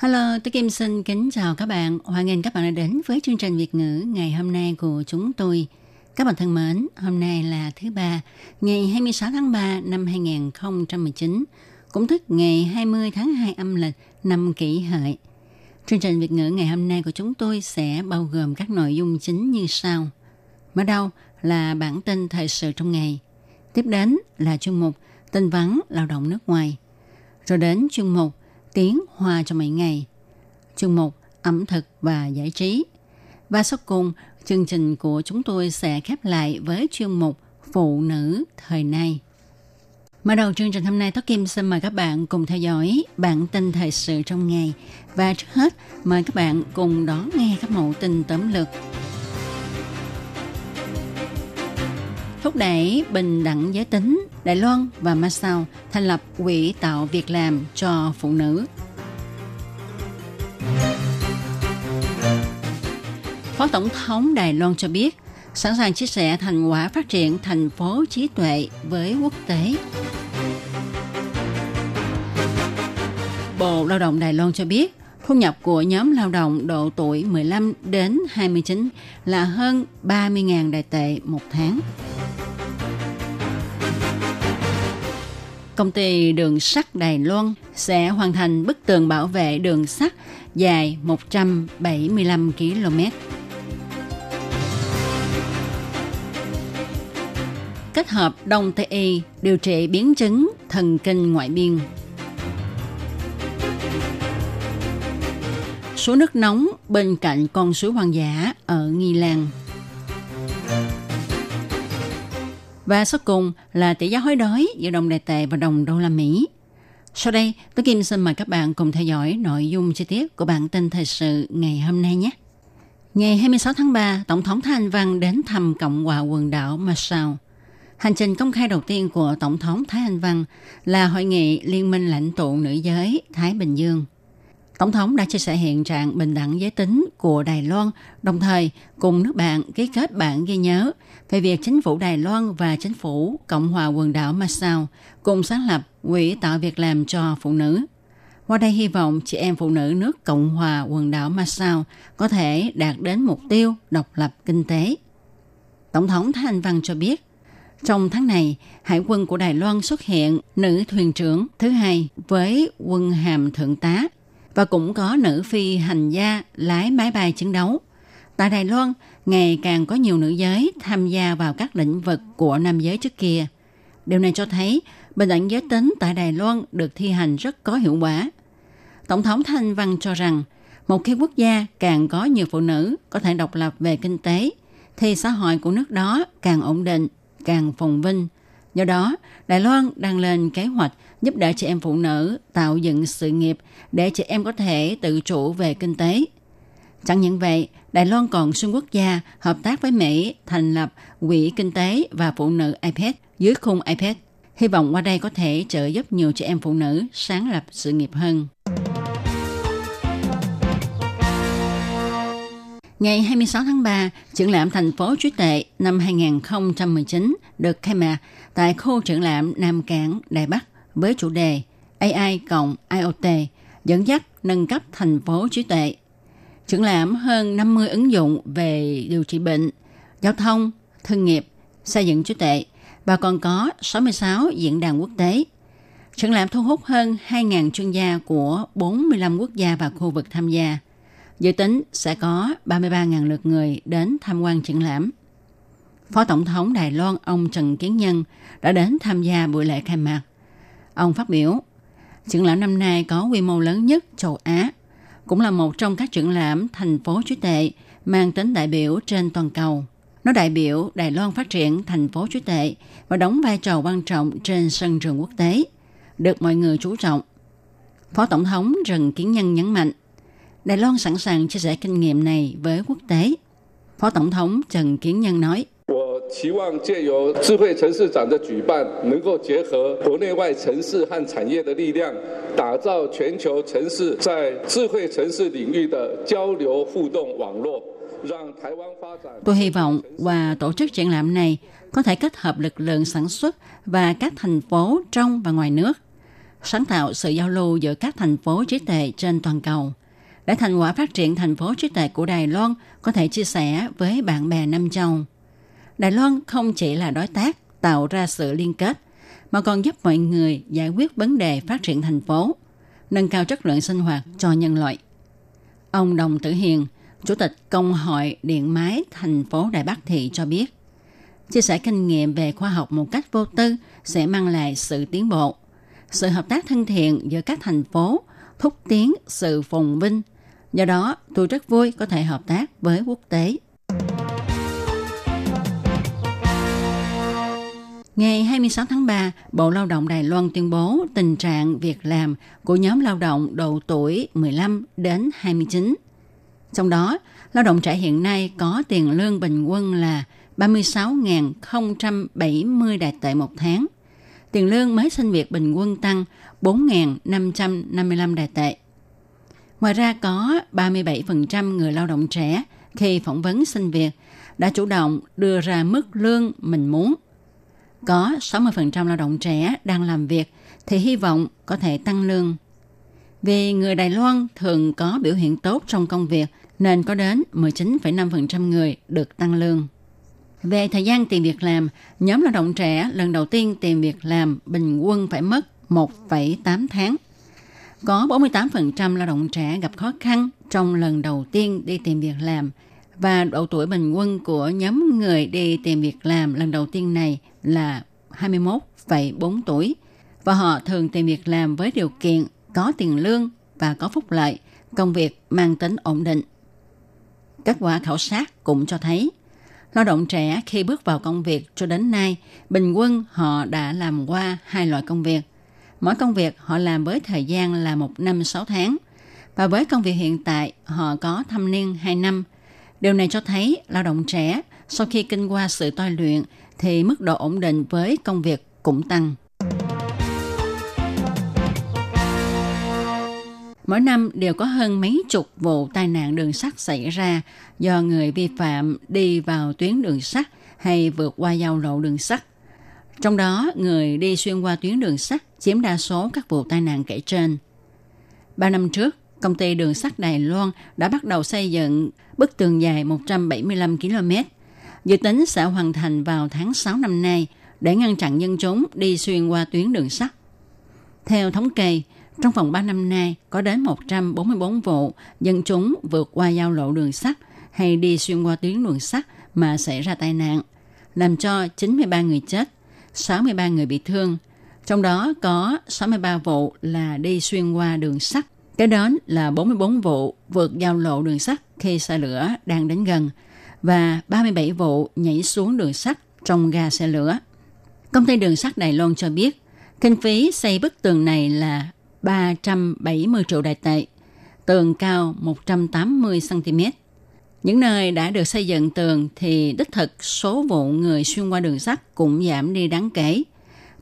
Hello, tôi Kim xin kính chào các bạn. Hoan nghênh các bạn đã đến với chương trình Việt ngữ ngày hôm nay của chúng tôi. Các bạn thân mến, hôm nay là thứ ba, ngày 26 tháng 3 năm 2019, cũng tức ngày 20 tháng 2 âm lịch năm kỷ hợi. Chương trình Việt ngữ ngày hôm nay của chúng tôi sẽ bao gồm các nội dung chính như sau. Mở đầu là bản tin thời sự trong ngày. Tiếp đến là chuyên mục tin vắn lao động nước ngoài. Rồi đến chuyên mục tiếng hoa cho mỗi ngày. chương mục ẩm thực và giải trí. Và sau cùng, chương trình của chúng tôi sẽ khép lại với chương mục Phụ nữ thời nay. Mở đầu chương trình hôm nay, Tố Kim xin mời các bạn cùng theo dõi bản tin thời sự trong ngày. Và trước hết, mời các bạn cùng đón nghe các mẫu tin tóm lược. Thúc đẩy bình đẳng giới tính, Đài Loan và Macau thành lập quỹ tạo việc làm cho phụ nữ. Phó Tổng thống Đài Loan cho biết, sẵn sàng chia sẻ thành quả phát triển thành phố trí tuệ với quốc tế. Bộ Lao động Đài Loan cho biết, thu nhập của nhóm lao động độ tuổi 15 đến 29 là hơn 30.000 đài tệ một tháng. Công ty đường sắt Đài Loan sẽ hoàn thành bức tường bảo vệ đường sắt dài 175 km. Kết hợp Đông Tây Y điều trị biến chứng thần kinh ngoại biên. Số nước nóng bên cạnh con suối hoang dã ở Nghi Lan. Và sau cùng là tỷ giá hối đoái giữa đồng đại tệ và đồng đô la Mỹ. Sau đây, tôi Kim xin mời các bạn cùng theo dõi nội dung chi tiết của bản tin thời sự ngày hôm nay nhé. Ngày 26 tháng 3, Tổng thống Thái Anh Văn đến thăm Cộng hòa quần đảo Marshall. Hành trình công khai đầu tiên của Tổng thống Thái Anh Văn là hội nghị Liên minh lãnh tụ nữ giới Thái Bình Dương. Tổng thống đã chia sẻ hiện trạng bình đẳng giới tính của Đài Loan, đồng thời cùng nước bạn ký kết bản ghi nhớ về việc chính phủ Đài Loan và chính phủ Cộng hòa quần đảo Macau cùng sáng lập quỹ tạo việc làm cho phụ nữ. Qua đây hy vọng chị em phụ nữ nước Cộng hòa quần đảo Macau có thể đạt đến mục tiêu độc lập kinh tế. Tổng thống Thái Anh Văn cho biết, trong tháng này, Hải quân của Đài Loan xuất hiện nữ thuyền trưởng thứ hai với quân hàm thượng tá và cũng có nữ phi hành gia lái máy bay chiến đấu. Tại Đài Loan, ngày càng có nhiều nữ giới tham gia vào các lĩnh vực của nam giới trước kia. Điều này cho thấy bình đẳng giới tính tại Đài Loan được thi hành rất có hiệu quả. Tổng thống Thanh Văn cho rằng, một khi quốc gia càng có nhiều phụ nữ có thể độc lập về kinh tế, thì xã hội của nước đó càng ổn định, càng phồn vinh. Do đó, Đài Loan đang lên kế hoạch giúp đỡ chị em phụ nữ tạo dựng sự nghiệp để chị em có thể tự chủ về kinh tế. Chẳng những vậy, Đài Loan còn xuyên quốc gia hợp tác với Mỹ thành lập Quỹ Kinh tế và Phụ nữ IPED dưới khung IPED. Hy vọng qua đây có thể trợ giúp nhiều chị em phụ nữ sáng lập sự nghiệp hơn. Ngày 26 tháng 3, triển lãm thành phố trí tuệ năm 2019 được khai mạc tại khu triển lãm Nam Cảng, Đài Bắc với chủ đề AI cộng IoT dẫn dắt nâng cấp thành phố trí tuệ. Triển lãm hơn 50 ứng dụng về điều trị bệnh, giao thông, thương nghiệp, xây dựng trí tuệ và còn có 66 diễn đàn quốc tế. Triển lãm thu hút hơn 2.000 chuyên gia của 45 quốc gia và khu vực tham gia. Dự tính sẽ có 33.000 lượt người đến tham quan triển lãm. Phó Tổng thống Đài Loan ông Trần Kiến Nhân đã đến tham gia buổi lễ khai mạc. Ông phát biểu, triển lãm năm nay có quy mô lớn nhất châu Á, cũng là một trong các triển lãm thành phố trí tuệ mang tính đại biểu trên toàn cầu. Nó đại biểu Đài Loan phát triển thành phố trí tuệ và đóng vai trò quan trọng trên sân trường quốc tế, được mọi người chú trọng. Phó Tổng thống Trần Kiến Nhân nhấn mạnh, Đài Loan sẵn sàng chia sẻ kinh nghiệm này với quốc tế. Phó Tổng thống Trần Kiến Nhân nói, 期望借由智慧城市展的举办，能够结合国内外城市和产业的力量，打造全球城市在智慧城市领域的交流互动网络，让台湾发展。 Tôi hy vọng qua tổ chức triển lãm này có thể kết hợp lực lượng sản xuất và các thành phố trong và ngoài nước, sáng tạo sự giao lưu giữa các thành phố trí tuệ trên toàn cầu. Để thành quả phát triển thành phố trí tuệ của Đài Loan có thể chia sẻ với bạn bè Nam Châu. Đài Loan không chỉ là đối tác tạo ra sự liên kết, mà còn giúp mọi người giải quyết vấn đề phát triển thành phố, nâng cao chất lượng sinh hoạt cho nhân loại. Ông Đồng Tử Hiền, Chủ tịch Công hội Điện máy thành phố Đài Bắc Thị cho biết, chia sẻ kinh nghiệm về khoa học một cách vô tư sẽ mang lại sự tiến bộ. Sự hợp tác thân thiện giữa các thành phố thúc tiến sự phồn vinh. Do đó, tôi rất vui có thể hợp tác với quốc tế. Ngày 26 tháng 3, Bộ Lao động Đài Loan tuyên bố tình trạng việc làm của nhóm lao động độ tuổi 15 đến 29. Trong đó, lao động trẻ hiện nay có tiền lương bình quân là 36.070 đại tệ một tháng. Tiền lương mới sinh việc bình quân tăng 4.555 đại tệ. Ngoài ra có 37% người lao động trẻ khi phỏng vấn sinh việc đã chủ động đưa ra mức lương mình muốn. Có 60% lao động trẻ đang làm việc thì hy vọng có thể tăng lương. Vì người Đài Loan thường có biểu hiện tốt trong công việc nên có đến 19,5% người được tăng lương. Về thời gian tìm việc làm, nhóm lao động trẻ lần đầu tiên tìm việc làm bình quân phải mất 1,8 tháng. Có 48% lao động trẻ gặp khó khăn trong lần đầu tiên đi tìm việc làm và độ tuổi bình quân của nhóm người đi tìm việc làm lần đầu tiên này là 21,4 tuổi và họ thường tìm việc làm với điều kiện có tiền lương và có phúc lợi, công việc mang tính ổn định. Kết quả khảo sát cũng cho thấy, lao động trẻ khi bước vào công việc cho đến nay, bình quân họ đã làm qua hai loại công việc. Mỗi công việc họ làm với thời gian là một năm 6 tháng. Và với công việc hiện tại, họ có thâm niên 2 năm. Điều này cho thấy lao động trẻ sau khi kinh qua sự tôi luyện thì mức độ ổn định với công việc cũng tăng. Mỗi năm đều có hơn mấy chục vụ tai nạn đường sắt xảy ra do người vi phạm đi vào tuyến đường sắt hay vượt qua giao lộ đường sắt. Trong đó, người đi xuyên qua tuyến đường sắt chiếm đa số các vụ tai nạn kể trên. Ba năm trước, công ty đường sắt Đài Loan đã bắt đầu xây dựng bức tường dài 175 km. Dự tính sẽ hoàn thành vào tháng 6 năm nay để ngăn chặn dân chúng đi xuyên qua tuyến đường sắt. Theo thống kê, trong vòng 3 năm nay có đến 144 vụ dân chúng vượt qua giao lộ đường sắt hay đi xuyên qua tuyến đường sắt mà xảy ra tai nạn, làm cho 93 người chết, 63 người bị thương. Trong đó có 63 vụ là đi xuyên qua đường sắt. Kế đến là 44 vụ vượt giao lộ đường sắt khi xe lửa đang đến gần và 37 vụ nhảy xuống đường sắt trong ga xe lửa. Công ty đường sắt Đài Loan cho biết, kinh phí xây bức tường này là 370 triệu đại tệ, tường cao 180 cm. Những nơi đã được xây dựng tường thì đích thực số vụ người xuyên qua đường sắt cũng giảm đi đáng kể.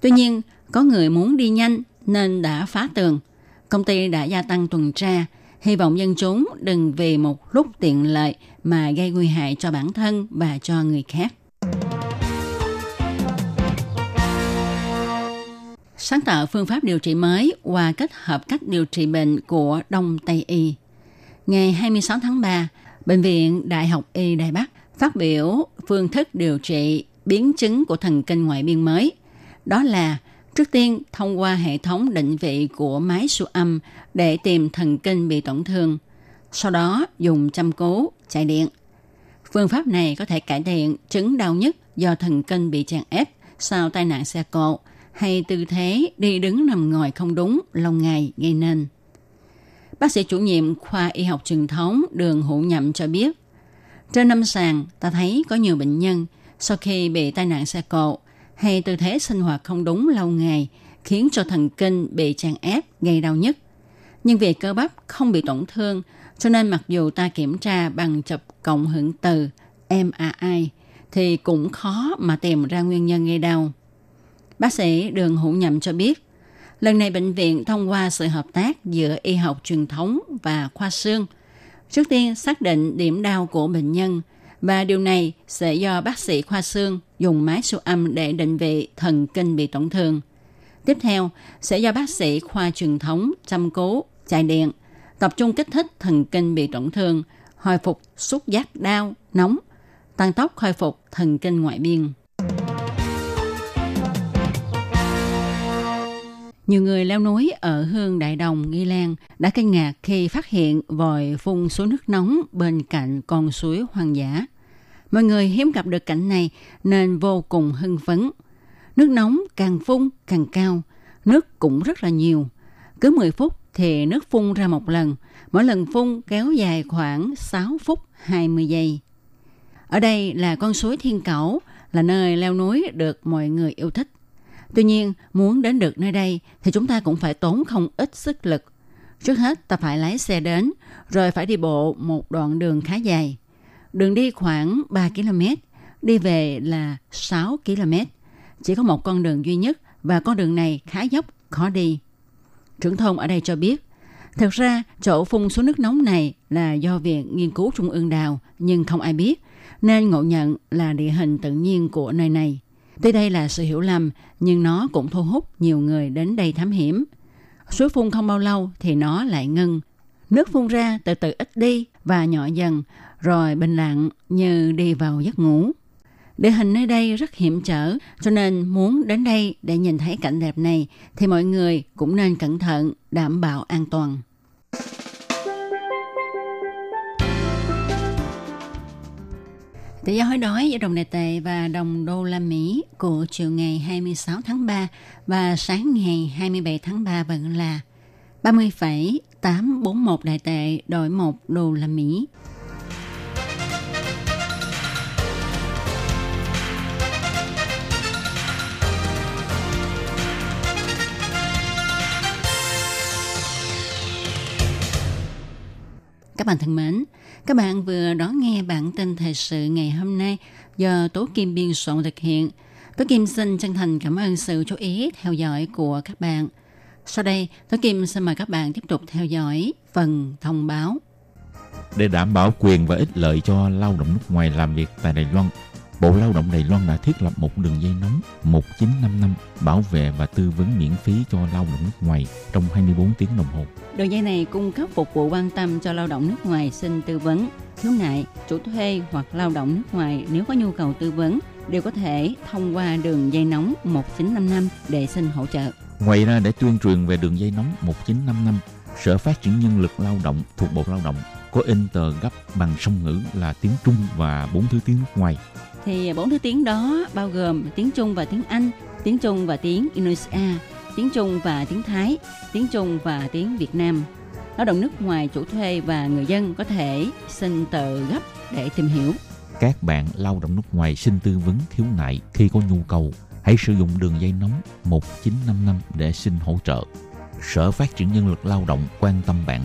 Tuy nhiên, có người muốn đi nhanh nên đã phá tường. Công ty đã gia tăng tuần tra, hy vọng dân chúng đừng vì một lúc tiện lợi mà gây nguy hại cho bản thân và cho người khác. sáng tạo phương pháp điều trị mới và kết hợp cách điều trị bệnh của Đông Tây Y. Ngày 26 tháng 3, Bệnh viện Đại học Y Đài Bắc phát biểu phương thức điều trị biến chứng của thần kinh ngoại biên mới. Đó là trước tiên thông qua hệ thống định vị của máy siêu âm để tìm thần kinh bị tổn thương. Sau đó dùng chăm cứu, chạy điện. Phương pháp này có thể cải thiện chứng đau nhức do thần kinh bị chèn ép sau tai nạn xe cộ hay tư thế đi đứng nằm ngồi không đúng lâu ngày gây nên. Bác sĩ chủ nhiệm khoa y học truyền thống đường hữu nhậm cho biết, trên năm sàng ta thấy có nhiều bệnh nhân sau khi bị tai nạn xe cộ hay tư thế sinh hoạt không đúng lâu ngày khiến cho thần kinh bị chèn ép gây đau nhức. Nhưng vì cơ bắp không bị tổn thương, cho nên mặc dù ta kiểm tra bằng chụp cộng hưởng từ MRI thì cũng khó mà tìm ra nguyên nhân gây đau. Bác sĩ Đường Hữu Nhậm cho biết, lần này bệnh viện thông qua sự hợp tác giữa y học truyền thống và khoa xương, trước tiên xác định điểm đau của bệnh nhân và điều này sẽ do bác sĩ khoa xương dùng máy siêu âm để định vị thần kinh bị tổn thương. Tiếp theo sẽ do bác sĩ khoa truyền thống chăm cứu chạy điện tập trung kích thích thần kinh bị tổn thương, hồi phục xúc giác đau, nóng, tăng tốc khôi phục thần kinh ngoại biên. Nhiều người leo núi ở Hương Đại Đồng, Nghi Lan đã kinh ngạc khi phát hiện vòi phun suối nước nóng bên cạnh con suối hoang dã. Mọi người hiếm gặp được cảnh này nên vô cùng hưng phấn. Nước nóng càng phun càng cao, nước cũng rất là nhiều. Cứ 10 phút thì nước phun ra một lần. Mỗi lần phun kéo dài khoảng 6 phút 20 giây. Ở đây là con suối Thiên Cẩu, là nơi leo núi được mọi người yêu thích. Tuy nhiên, muốn đến được nơi đây thì chúng ta cũng phải tốn không ít sức lực. Trước hết, ta phải lái xe đến, rồi phải đi bộ một đoạn đường khá dài. Đường đi khoảng 3 km, đi về là 6 km. Chỉ có một con đường duy nhất và con đường này khá dốc, khó đi. Trưởng thôn ở đây cho biết, thật ra chỗ phun số nước nóng này là do Viện Nghiên cứu Trung ương đào, nhưng không ai biết, nên ngộ nhận là địa hình tự nhiên của nơi này. Tuy đây là sự hiểu lầm, nhưng nó cũng thu hút nhiều người đến đây thám hiểm. Suối phun không bao lâu thì nó lại ngưng. Nước phun ra từ từ ít đi và nhỏ dần, rồi bình lặng như đi vào giấc ngủ. Địa hình nơi đây rất hiểm trở, cho nên muốn đến đây để nhìn thấy cảnh đẹp này thì mọi người cũng nên cẩn thận, đảm bảo an toàn. Tỷ giá hối đoái giữa đồng nội tệ và đồng đô la Mỹ của chiều ngày 26 tháng 3 và sáng ngày 27 tháng 3 vẫn là 30,841 đại tệ đổi 1 đô la Mỹ. Các bạn thân mến, các bạn vừa đón nghe bản tin thời sự ngày hôm nay do Tố Kim biên soạn thực hiện. Tố Kim xin chân thành cảm ơn sự chú ý theo dõi của các bạn. Sau đây, Tố Kim xin mời các bạn tiếp tục theo dõi phần thông báo. Để đảm bảo quyền và ích lợi cho lao động nước ngoài làm việc tại Đài Loan, Bộ Lao động Đài Loan đã thiết lập một đường dây nóng 1955 bảo vệ và tư vấn miễn phí cho lao động nước ngoài trong 24 tiếng đồng hồ. Đường dây này cung cấp phục vụ quan tâm cho lao động nước ngoài xin tư vấn, khiếu nại, chủ thuê hoặc lao động nước ngoài nếu có nhu cầu tư vấn đều có thể thông qua đường dây nóng 1955 để xin hỗ trợ. Ngoài ra để tuyên truyền về đường dây nóng 1955, Sở Phát triển Nhân lực Lao động thuộc Bộ Lao động có in tờ gấp bằng song ngữ là tiếng Trung và bốn thứ tiếng nước ngoài. Thì bốn thứ tiếng đó bao gồm tiếng Trung và tiếng Anh, tiếng Trung và tiếng Indonesia, tiếng Trung và tiếng Thái, tiếng Trung và tiếng Việt Nam. Lao động nước ngoài chủ thuê và người dân có thể xin tờ gấp để tìm hiểu. Các bạn lao động nước ngoài xin tư vấn khiếu nại khi có nhu cầu, hãy sử dụng đường dây nóng 1955 để xin hỗ trợ. Sở Phát triển Nhân lực Lao động quan tâm bạn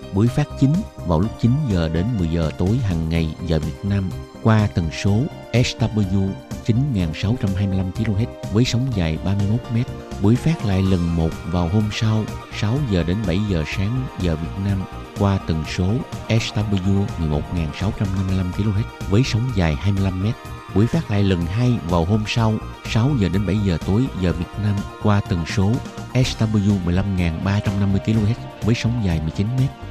Buổi phát chính vào lúc 9 giờ đến 10 giờ tối hàng ngày giờ Việt Nam qua tần số SW 9625 kHz với sóng dài 31 m. Buổi phát lại lần một vào hôm sau 6 giờ đến 7 giờ sáng giờ Việt Nam qua tần số SW 11655 kHz với sóng dài 25 m. Buổi phát lại lần hai vào hôm sau 6 giờ đến 7 giờ tối giờ Việt Nam qua tần số SW 15350 kHz với sóng dài 19 m.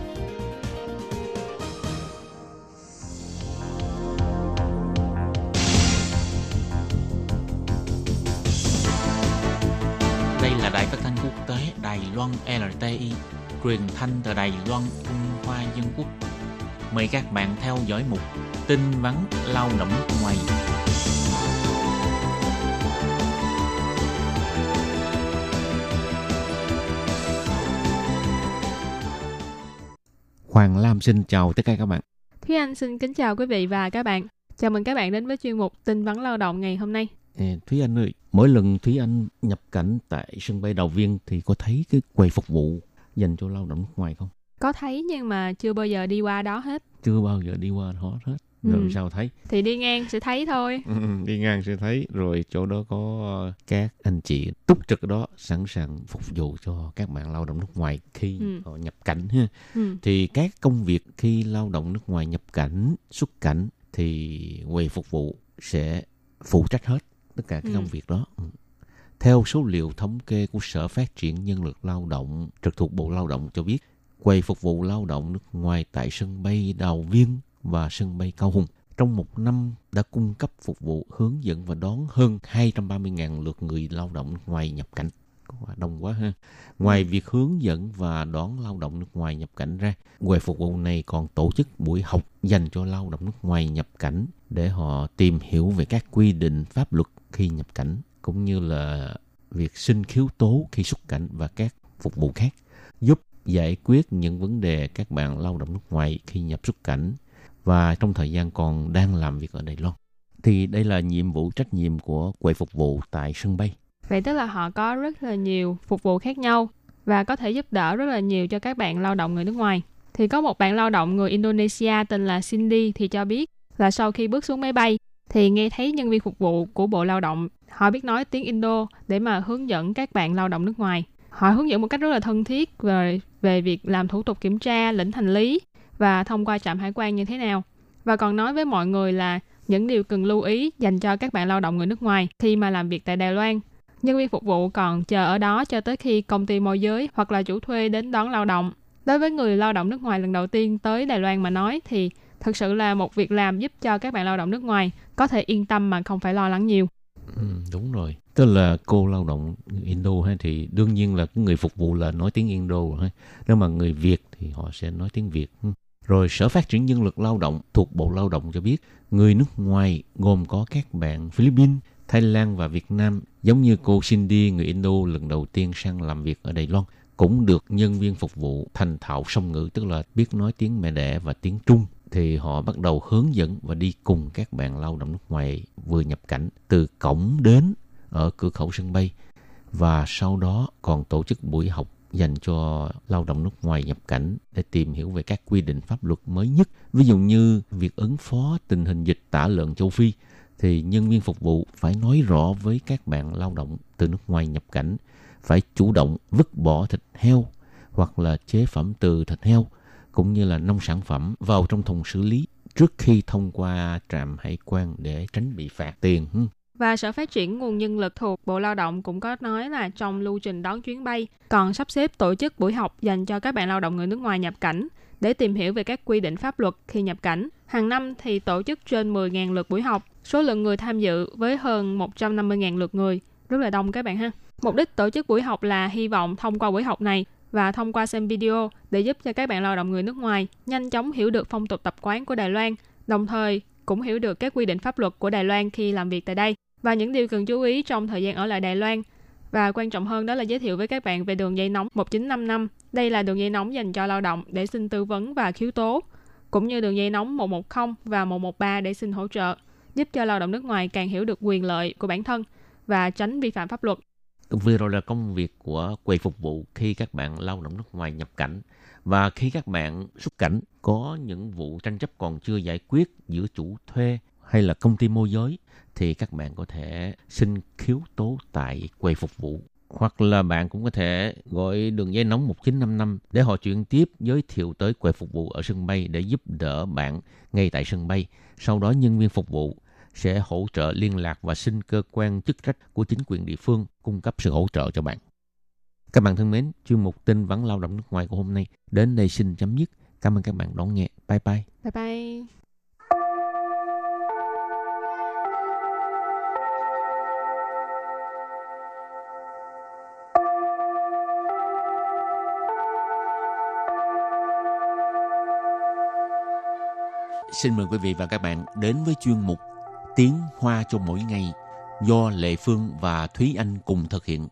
Loan LTI, truyền thanh từ Đài Loan, Trung Hoa Dân Quốc. Mời các bạn theo dõi mục tin vắn lao động ngoài. Hoàng Lam xin chào tất cả các bạn. Thúy Anh xin kính chào quý vị và các bạn. Chào mừng các bạn đến với chuyên mục tin vắn lao động ngày hôm nay. Thúy Anh ơi, mỗi lần Thúy Anh nhập cảnh tại sân bay Đào Viên thì có thấy cái quầy phục vụ dành cho lao động nước ngoài không? Có thấy nhưng mà chưa bao giờ đi qua đó hết. Chưa bao giờ đi qua đó hết. Rồi Ừ. sao thấy? Thì đi ngang sẽ thấy thôi. Ừ, đi ngang sẽ thấy rồi chỗ đó có các anh chị túc trực đó sẵn sàng phục vụ cho các bạn lao động nước ngoài khi Ừ. họ nhập cảnh ha. Ừ. Thì các công việc khi lao động nước ngoài nhập cảnh, xuất cảnh thì quầy phục vụ sẽ phụ trách hết tất cả các Ừ. công việc đó. Ừ. Theo số liệu thống kê của Sở Phát triển Nhân lực Lao động trực thuộc Bộ Lao động cho biết, quầy phục vụ lao động nước ngoài tại sân bay Đào Viên và sân bay Cao Hùng trong một năm đã cung cấp phục vụ hướng dẫn và đón hơn 230.000 lượt người lao động nước ngoài nhập cảnh. Đông quá ha. Ngoài việc hướng dẫn và đón lao động nước ngoài nhập cảnh ra, quầy phục vụ này còn tổ chức buổi học dành cho lao động nước ngoài nhập cảnh để họ tìm hiểu về các quy định pháp luật khi nhập cảnh, cũng như là việc xin khiếu tố khi xuất cảnh và các phục vụ khác, giúp giải quyết những vấn đề các bạn lao động nước ngoài khi nhập xuất cảnh và trong thời gian còn đang làm việc ở Đài Loan. Thì đây là nhiệm vụ trách nhiệm của quầy phục vụ tại sân bay. Vậy tức là họ có rất là nhiều phục vụ khác nhau và có thể giúp đỡ rất là nhiều cho các bạn lao động người nước ngoài. Thì có một bạn lao động người Indonesia tên là Cindy thì cho biết là sau khi bước xuống máy bay thì nghe thấy nhân viên phục vụ của Bộ Lao động họ biết nói tiếng Indo để mà hướng dẫn các bạn lao động nước ngoài. Họ hướng dẫn một cách rất là thân thiết về về việc làm thủ tục kiểm tra, lĩnh hành lý và thông qua trạm hải quan như thế nào. Và còn nói với mọi người là những điều cần lưu ý dành cho các bạn lao động người nước ngoài khi mà làm việc tại Đài Loan. Nhân viên phục vụ còn chờ ở đó cho tới khi công ty môi giới hoặc là chủ thuê đến đón lao động. Đối với người lao động nước ngoài lần đầu tiên tới Đài Loan mà nói thì thực sự là một việc làm giúp cho các bạn lao động nước ngoài có thể yên tâm mà không phải lo lắng nhiều. Ừ, đúng rồi. Tức là cô lao động Indo ha thì đương nhiên là người phục vụ là nói tiếng Indo rồi ha. Nếu mà người Việt thì họ sẽ nói tiếng Việt. Ừ. Rồi Sở Phát triển Nhân lực Lao động thuộc Bộ Lao động cho biết người nước ngoài gồm có các bạn Philippines, Thái Lan và Việt Nam giống như cô Cindy người Indo lần đầu tiên sang làm việc ở Đài Loan cũng được nhân viên phục vụ thành thạo song ngữ tức là biết nói tiếng mẹ đẻ và tiếng Trung thì họ bắt đầu hướng dẫn và đi cùng các bạn lao động nước ngoài vừa nhập cảnh từ cổng đến ở cửa khẩu sân bay và sau đó còn tổ chức buổi học dành cho lao động nước ngoài nhập cảnh để tìm hiểu về các quy định pháp luật mới nhất. Ví dụ như việc ứng phó tình hình dịch tả lợn châu Phi, thì nhân viên phục vụ phải nói rõ với các bạn lao động từ nước ngoài nhập cảnh phải chủ động vứt bỏ thịt heo hoặc là chế phẩm từ thịt heo cũng như là nông sản phẩm vào trong thùng xử lý trước khi thông qua trạm hải quan để tránh bị phạt tiền. Và Sở Phát triển Nguồn Nhân lực thuộc Bộ Lao động cũng có nói là trong lưu trình đón chuyến bay còn sắp xếp tổ chức buổi học dành cho các bạn lao động người nước ngoài nhập cảnh để tìm hiểu về các quy định pháp luật khi nhập cảnh. Hàng năm thì tổ chức trên 10.000 lượt buổi học, số lượng người tham dự với hơn 150.000 lượt người, rất là đông các bạn ha. Mục đích tổ chức buổi học là hy vọng thông qua buổi học này và thông qua xem video để giúp cho các bạn lao động người nước ngoài nhanh chóng hiểu được phong tục tập quán của Đài Loan, đồng thời cũng hiểu được các quy định pháp luật của Đài Loan khi làm việc tại đây và những điều cần chú ý trong thời gian ở lại Đài Loan. Và quan trọng hơn đó là giới thiệu với các bạn về đường dây nóng 1955. Đây là đường dây nóng dành cho lao động để xin tư vấn và khiếu tố, cũng như đường dây nóng 110 và 113 để xin hỗ trợ, giúp cho lao động nước ngoài càng hiểu được quyền lợi của bản thân và tránh vi phạm pháp luật. Vừa rồi là công việc của quầy phục vụ khi các bạn lao động nước ngoài nhập cảnh. Và khi các bạn xuất cảnh, có những vụ tranh chấp còn chưa giải quyết giữa chủ thuê hay là công ty môi giới, thì các bạn có thể xin khiếu tố tại quầy phục vụ. Hoặc là bạn cũng có thể gọi đường dây nóng 1955 để họ chuyển tiếp giới thiệu tới quầy phục vụ ở sân bay để giúp đỡ bạn ngay tại sân bay. Sau đó nhân viên phục vụ sẽ hỗ trợ liên lạc và xin cơ quan chức trách của chính quyền địa phương cung cấp sự hỗ trợ cho bạn. Các bạn thân mến, chuyên mục tin vắn lao động nước ngoài của hôm nay đến đây xin chấm dứt. Cảm ơn các bạn đón nghe. Bye bye. Bye bye. Xin mời quý vị và các bạn đến với chuyên mục Tiếng Hoa cho mỗi ngày do Lệ Phương và Thúy Anh cùng thực hiện.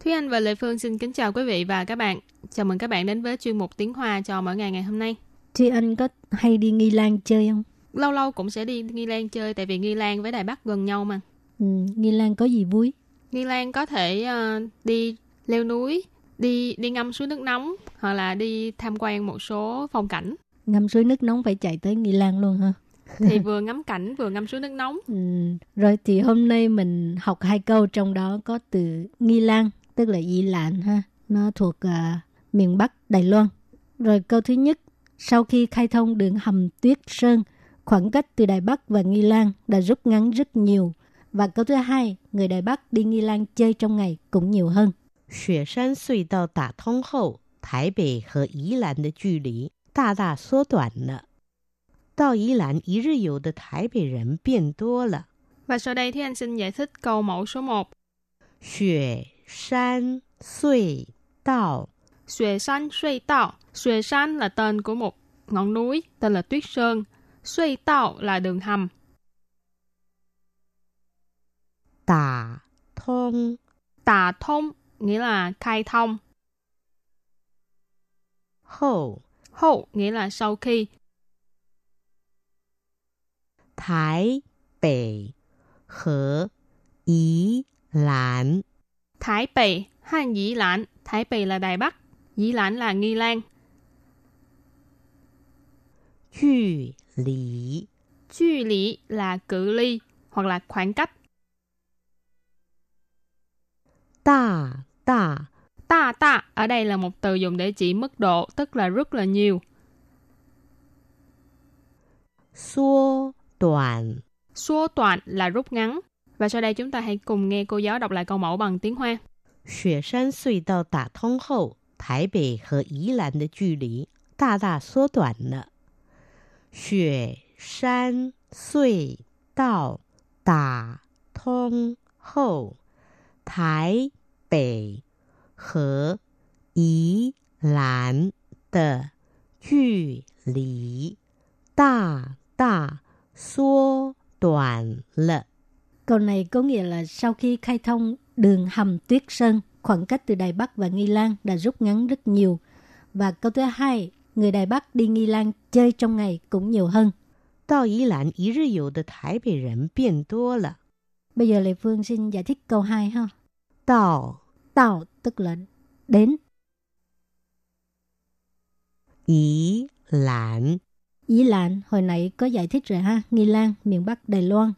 Thúy Anh và Lệ Phương xin kính chào quý vị và các bạn. Chào mừng các bạn đến với chuyên mục Tiếng Hoa cho mỗi ngày ngày hôm nay. Thúy Anh có hay đi Nghi Lan chơi không? Lâu lâu cũng sẽ đi Nghi Lan chơi tại vì Nghi Lan với Đài Bắc gần nhau mà. Ừ, Nghi Lan có gì vui? Nghi Lan có thể uh, đi leo núi, đi đi ngâm suối nước nóng hoặc là đi tham quan một số phong cảnh. Ngâm suối nước nóng phải chạy tới Nghi Lan luôn ha? thì vừa ngắm cảnh vừa ngâm suối nước nóng. Ừ, rồi thì hôm nay mình học hai câu trong đó có từ Nghi Lan tức là Ý Lạn ha. Nó thuộc uh, miền Bắc Đài Loan. Rồi câu thứ nhất, sau khi khai thông đường hầm Tuyết Sơn, khoảng cách từ Đài Bắc và Nghi Lan đã rút ngắn rất nhiều. Và câu thứ hai, người Đài Bắc đi Nghi Lan chơi trong ngày cũng nhiều hơn. 雪山隧道打通后，台北和宜兰的距离大大缩短了。到宜兰一日游的台北人变多了。 Và sau đây thì anh xin giải thích câu mẫu số 1. 雪山隧道 Xuệ San Xuê Tạo. Xuệ San là tên của một ngọn núi tên là Tuyết Sơn. Xuê Tạo là đường hầm. 打通 Tà thông nghĩa là khai thông. Hậu Hậu nghĩa là sau khi. Thái Bắc Hờ Ý Lan Thái Bắc Han Ý Lan Thái Bắc là Đài Bắc, Ý Lan là Nghi Lan. Chư lý Chư lý là cự ly hoặc là khoảng cách. Đà tạ. Tạ tạ ở đây là một từ dùng để chỉ mức độ, tức là rất là nhiều. Xua toàn Xua toàn là rút ngắn. Và sau đây chúng ta hãy cùng nghe cô giáo đọc lại câu mẫu bằng tiếng Hoa. Xuế Sơn Sui Đào Đả Thông Hậu, Thái Bệ và Ý Lan Đế Chư Lý, Đà Đà Xua Toàn Lợ. Xuế Sơn Sui Đào Đả Thông Hậu, Thái 北和宜兰的距离大大缩短了。 Câu này có nghĩa là sau khi khai thông đường hầm Tuyết Sơn, khoảng cách từ Đài Bắc và Nghi Lan đã rút ngắn rất nhiều. Và câu thứ hai, người Đài Bắc đi Nghi Lan chơi trong ngày cũng nhiều hơn. 到宜兰一日游的台北人变多了。 Bây giờ Lê Phương xin giải thích câu 2 ha. 到 tạo tức là đến. Ý Lan Ý Lan, hồi nãy có giải thích rồi ha, Nghi Lan, miền Bắc Đài Loan.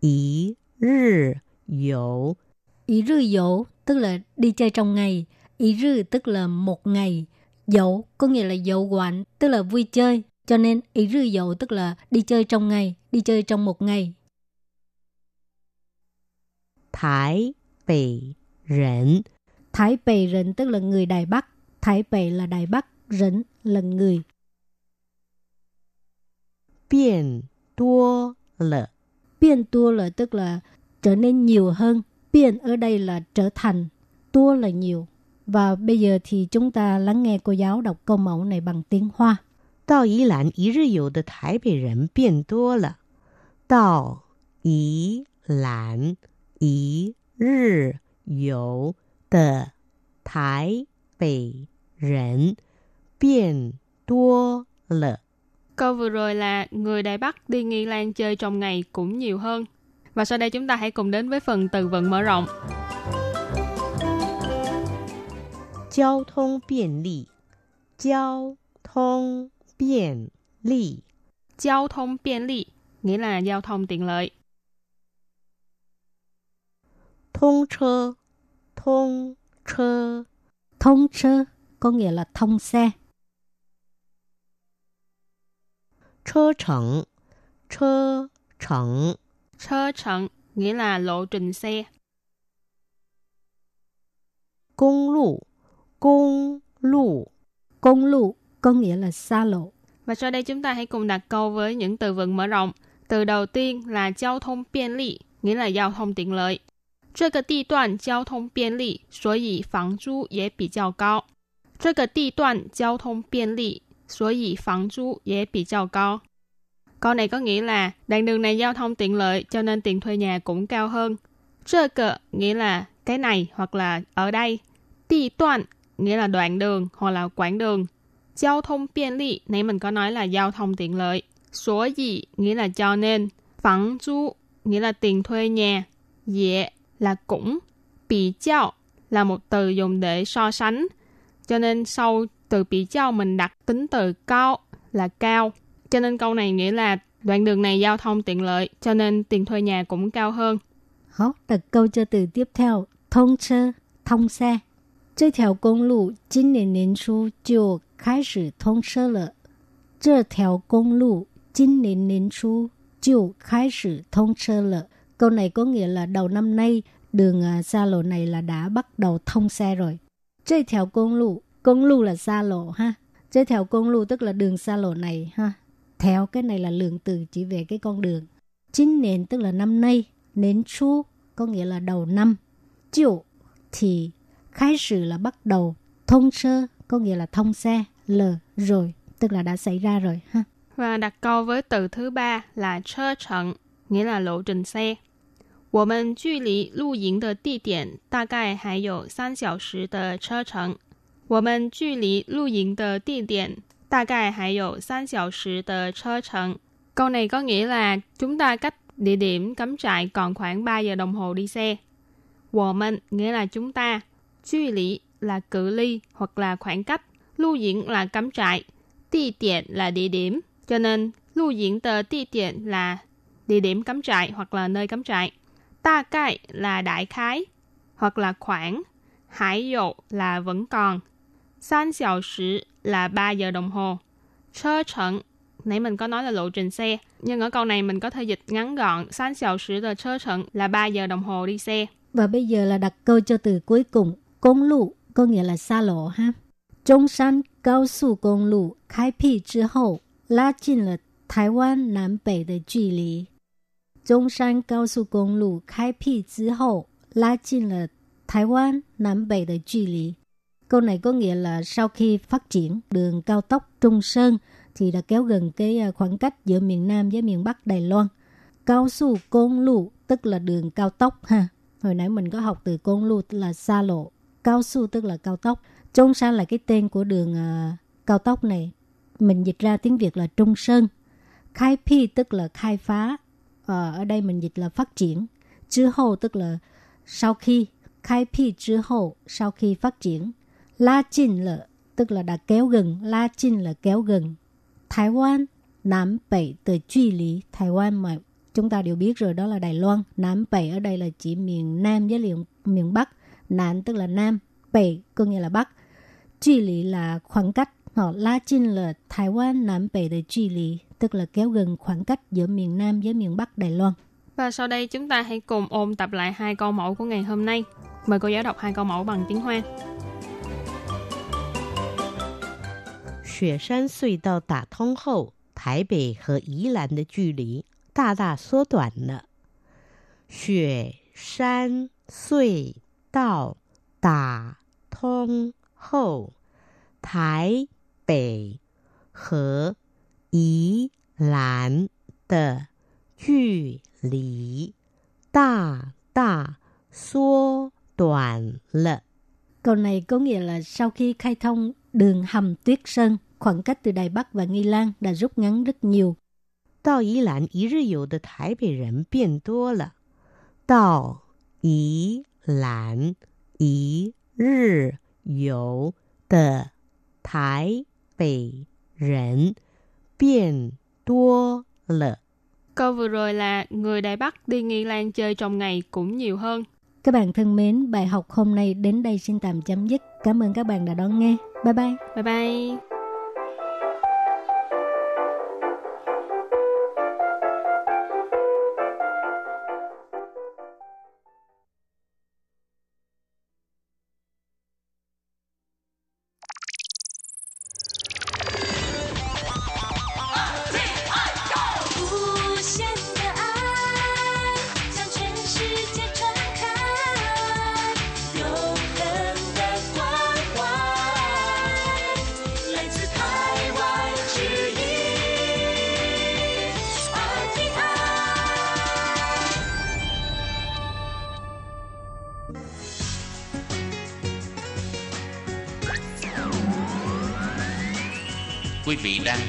Ý Rư Dậu Ý Rư Dậu tức là đi chơi trong ngày. Ý Rư tức là một ngày. Dậu có nghĩa là dậu quạnh, tức là vui chơi. Cho nên ý Rư Dậu tức là đi chơi trong ngày, đi chơi trong một ngày. 台北人 Thái Bệ Rịnh tức là người Đài Bắc. Thái Bệ là Đài Bắc, Rịnh là người. 变多了。 Biên tua là tức là trở nên nhiều hơn. Biên ở đây là trở thành, tua là nhiều. Và bây giờ thì chúng ta lắng nghe cô giáo đọc câu mẫu này bằng tiếng Hoa. 到宜兰一日游的台北人变多了。到宜兰 一日游的台北人变多了。 Câu vừa rồi là người Đài Bắc đi Nghi Lan chơi trong ngày cũng nhiều hơn. Và sau đây chúng ta hãy cùng đến với phần từ vựng mở rộng. 交通便利，交通便利， Giao thông biên lý nghĩa là giao thông tiện lợi. thông chơ. Thông chơ. Thông chơ có nghĩa là thông xe. Chơ chẳng chơ chẳng chơ chẳng nghĩa là lộ trình xe. Công lộ công lộ công lộ có nghĩa là xa lộ. Và sau đây chúng ta hãy cùng đặt câu với những từ vựng mở rộng. Từ đầu tiên là giao thông tiện lợi nghĩa là giao thông tiện lợi. 这个地段交通便利，所以房租也比较高。这个地段交通便利，所以房租也比较高。Câu này có nghĩa là đoạn đường này giao thông tiện lợi cho nên tiền thuê nhà cũng cao hơn. 这个 nghĩa là cái này hoặc là ở đây. Đi đoạn nghĩa là đoạn đường hoặc là quãng đường. Giao thông便利, nãy mình có nói là giao thông tiện lợi. Số gì nghĩa là cho nên. Phẳng du nghĩa là tiền thuê nhà. Dễ là cũng. Bị giao là một từ dùng để so sánh. Cho nên sau từ bị giao mình đặt tính từ cao là cao. Cho nên câu này nghĩa là đoạn đường này giao thông tiện lợi cho nên tiền thuê nhà cũng cao hơn. 好，的câu cho từ tiếp theo, thông车, thông xe. 这条公路今年年初就开始通车了。这条公路今年年初就开始通车了。 Câu này có nghĩa là đầu năm nay, đường à, xa lộ này là đã bắt đầu thông xe rồi. Chơi theo công lụ, công lụ là xa lộ ha. Chơi theo công lụ tức là đường xa lộ này ha. Theo cái này là lượng từ chỉ về cái con đường. Chín nền tức là năm nay, nến chu có nghĩa là đầu năm. Chịu thì khai sự là bắt đầu, thông sơ có nghĩa là thông xe, l rồi, tức là đã xảy ra rồi ha. Và đặt câu với từ thứ ba là chơ trận, nghĩa là lộ trình xe. 我们距离露营的地点大概还有三小时的车程。我们距离露营的地点大概还有三小时的车程。Câu này có nghĩa là chúng ta cách địa điểm cắm trại còn khoảng 3 giờ đồng hồ đi xe. 我们 nghĩa là chúng ta, 距离 là cự ly hoặc là khoảng cách, lưu diễn là cắm trại, địa điểm là địa điểm, cho nên lưu diễn tờ địa điểm là địa điểm cắm trại hoặc là nơi cắm trại. Ta cai là đại khái hoặc là khoảng, hải dụ là vẫn còn, san xào sử là 3 giờ đồng hồ. Chơ trận, nãy mình có nói là lộ trình xe, nhưng ở câu này mình có thể dịch ngắn gọn, san xào sử de chơ trận là 3 giờ đồng hồ đi xe. Và bây giờ là đặt câu cho từ cuối cùng, công lộ có nghĩa là xa lộ ha. Trung San cao su công lộ khai辟之后，拉近了台湾南北的距离。 中山高速公路开辟之后，拉近了台湾南北的距离。Câu này có nghĩa là sau khi phát triển đường cao tốc Trung Sơn thì đã kéo gần cái à, khoảng cách giữa miền Nam với miền Bắc Đài Loan. Cao su côn lu tức là đường cao tốc ha. Hồi nãy mình có học từ côn lu tức là xa lộ. Cao su tức là cao tốc. Trung San là cái tên của đường uh, cao tốc này. Mình dịch ra tiếng Việt là Trung Sơn. Khai pi tức là khai phá. Ờ, ở đây mình dịch là phát triển. Chứ hậu tức là sau khi. Khai pi chứ hậu sau khi phát triển. La Chinh là tức là đã kéo gần. La Chinh là kéo gần. Thái Quan, Nam北 từ 距离 Thái Quan mà chúng ta đều biết rồi đó là Đài Loan. Nam北ở đây là chỉ miền Nam với miền, miền Bắc. Nam tức là Nam,北có nghĩa là Bắc. 距离 là khoảng cách. Họ La Chinh là Thái Quan Nam北 từ 距离 tức là kéo gần khoảng cách giữa miền Nam với miền Bắc Đài Loan. Và sau đây chúng ta hãy cùng ôn tập lại hai câu mẫu của ngày hôm nay. Mời cô giáo đọc hai câu mẫu bằng tiếng Hoa. Xuế Sơn Sui Đào Đả Thông Hậu, Thái Bệ và Ý Lan Đế 距 Lý Sơn Sui Đào Đả Thông Hậu, Thái Bệ 和宜兰的距离大大缩短了。 Câu này có nghĩa là sau khi khai thông đường hầm tuyết sơn, khoảng cách từ Đài Bắc và Nghi Lan đã rút ngắn rất nhiều. 到宜兰一日游的台北人变多了。到宜兰一日游的台北人 变多了。 Câu vừa rồi là người Đài Bắc đi Nghi Lan chơi trong ngày cũng nhiều hơn. Các bạn thân mến, bài học hôm nay đến đây xin tạm chấm dứt. Cảm ơn các bạn đã đón nghe. Bye bye. Bye bye!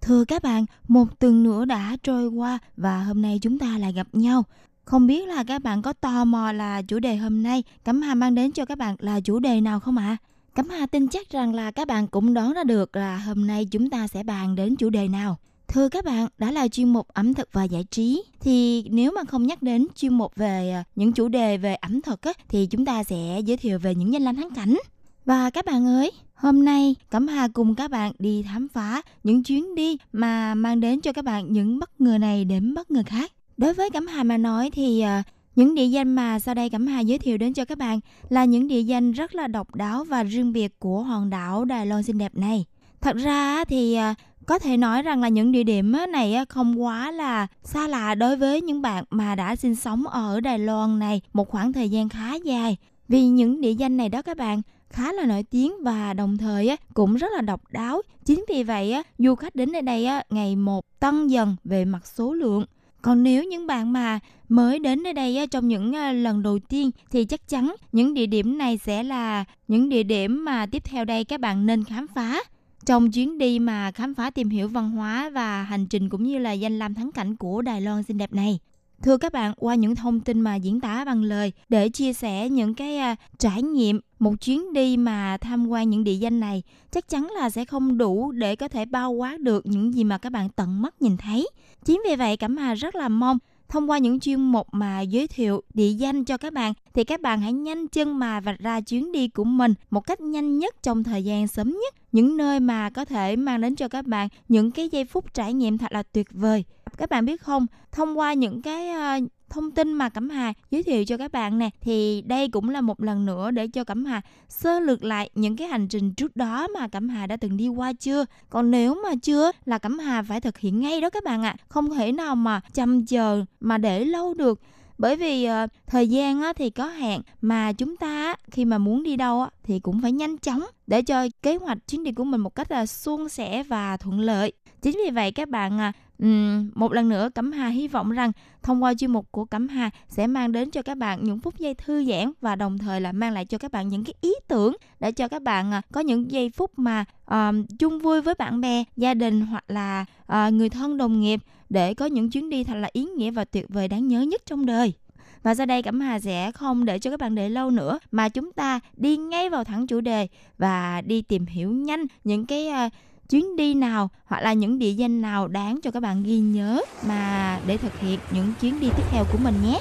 Thưa các bạn, một tuần nữa đã trôi qua và hôm nay chúng ta lại gặp nhau. Không biết là các bạn có tò mò là chủ đề hôm nay Cẩm Hà mang đến cho các bạn là chủ đề nào không ạ? À? Cẩm Hà tin chắc rằng là các bạn cũng đoán ra được là hôm nay chúng ta sẽ bàn đến chủ đề nào. Thưa các bạn, đã là chuyên mục ẩm thực và giải trí thì nếu mà không nhắc đến chuyên mục về à, những chủ đề về ẩm thực á, thì chúng ta sẽ giới thiệu về những danh lam thắng cảnh. Và các bạn ơi, hôm nay, Cẩm Hà cùng các bạn đi khám phá những chuyến đi mà mang đến cho các bạn những bất ngờ này đến bất ngờ khác. Đối với Cẩm Hà mà nói thì ờ, những địa danh mà sau đây Cẩm Hà giới thiệu đến cho các bạn là những địa danh rất là độc đáo và riêng biệt của hòn đảo Đài Loan xinh đẹp này. Thật ra thì ờ, có thể nói rằng là những địa điểm này không quá là xa lạ đối với những bạn mà đã sinh sống ở Đài Loan này một khoảng thời gian khá dài. Vì những địa danh này đó các bạn khá là nổi tiếng và đồng thời cũng rất là độc đáo. Chính vì vậy du khách đến nơi đây ngày một tăng dần về mặt số lượng. Còn nếu những bạn mà mới đến nơi đây trong những ờ, lần đầu tiên thì chắc chắn những địa điểm này sẽ là những địa điểm mà tiếp theo đây các bạn nên khám phá trong chuyến đi mà khám phá tìm hiểu văn hóa và hành trình cũng như là danh lam thắng cảnh của Đài Loan xinh đẹp này. Thưa các bạn, qua những thông tin mà diễn tả bằng lời để chia sẻ những cái uh, trải nghiệm một chuyến đi mà tham quan những địa danh này chắc chắn là sẽ không đủ để có thể bao quát được những gì mà các bạn tận mắt nhìn thấy. Chính vì vậy Cẩm Hà rất là mong thông qua những chuyên mục mà giới thiệu địa danh cho các bạn thì các bạn hãy nhanh chân mà vạch ra chuyến đi của mình một cách nhanh nhất trong thời gian sớm nhất những nơi mà có thể mang đến cho các bạn những cái giây phút trải nghiệm thật là tuyệt vời. Các bạn biết không thông qua những cái uh, thông tin mà Cẩm Hà giới thiệu cho các bạn nè thì đây cũng là một lần nữa để cho Cẩm Hà sơ lược lại những cái hành trình trước đó mà Cẩm Hà đã từng đi qua chưa. Còn nếu mà chưa là Cẩm Hà phải thực hiện ngay đó các bạn ạ. À. Không thể nào mà chăm chờ mà để lâu được bởi vì uh, thời gian á, thì có hạn mà chúng ta khi mà muốn đi đâu á, thì cũng phải nhanh chóng để cho kế hoạch chuyến đi của mình một cách là suôn sẻ và thuận lợi chính vì vậy các bạn à, Uhm, một lần nữa cẩm hà hy vọng rằng thông qua chuyên mục của cẩm hà sẽ mang đến cho các bạn những phút giây thư giãn và đồng thời là mang lại cho các bạn những cái ý tưởng để cho các bạn à, có những giây phút mà uh, chung vui với bạn bè gia đình hoặc là uh, người thân đồng nghiệp để có những chuyến đi thật là ý nghĩa và tuyệt vời đáng nhớ nhất trong đời. Và sau đây Cẩm Hà sẽ không để cho các bạn đợi lâu nữa mà chúng ta đi ngay vào thẳng chủ đề và đi tìm hiểu nhanh những cái uh, chuyến đi nào hoặc là những địa danh nào đáng cho các bạn ghi nhớ mà để thực hiện những chuyến đi tiếp theo của mình nhé.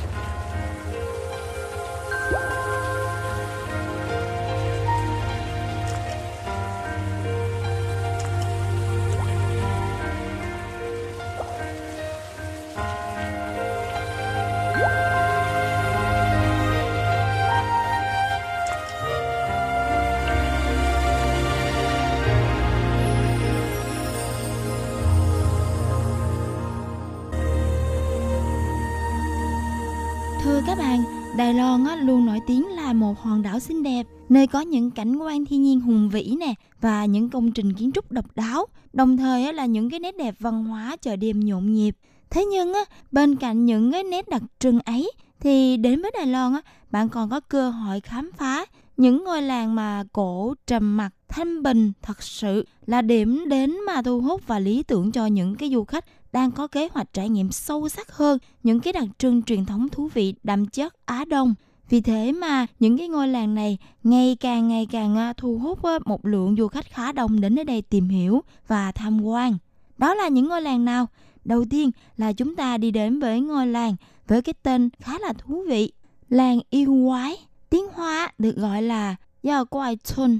Tiến tiếng là một hòn đảo xinh đẹp, nơi có những cảnh quan thiên nhiên hùng vĩ nè và những công trình kiến trúc độc đáo, đồng thời là những cái nét đẹp văn hóa chợ đêm nhộn nhịp. Thế nhưng á, bên cạnh những cái nét đặc trưng ấy thì đến với Đài Loan á, bạn còn có cơ hội khám phá những ngôi làng mà cổ trầm mặc thanh bình thật sự là điểm đến mà thu hút và lý tưởng cho những cái du khách đang có kế hoạch trải nghiệm sâu sắc hơn những cái đặc trưng truyền thống thú vị đậm chất Á Đông. Vì thế mà những cái ngôi làng này ngày càng ngày càng à, thu hút à, một lượng du khách khá đông đến ở đây tìm hiểu và tham quan. Đó là những ngôi làng nào? Đầu tiên là chúng ta đi đến với ngôi làng với cái tên khá là thú vị. Làng yêu quái. Tiếng Hoa được gọi là do Quai Chun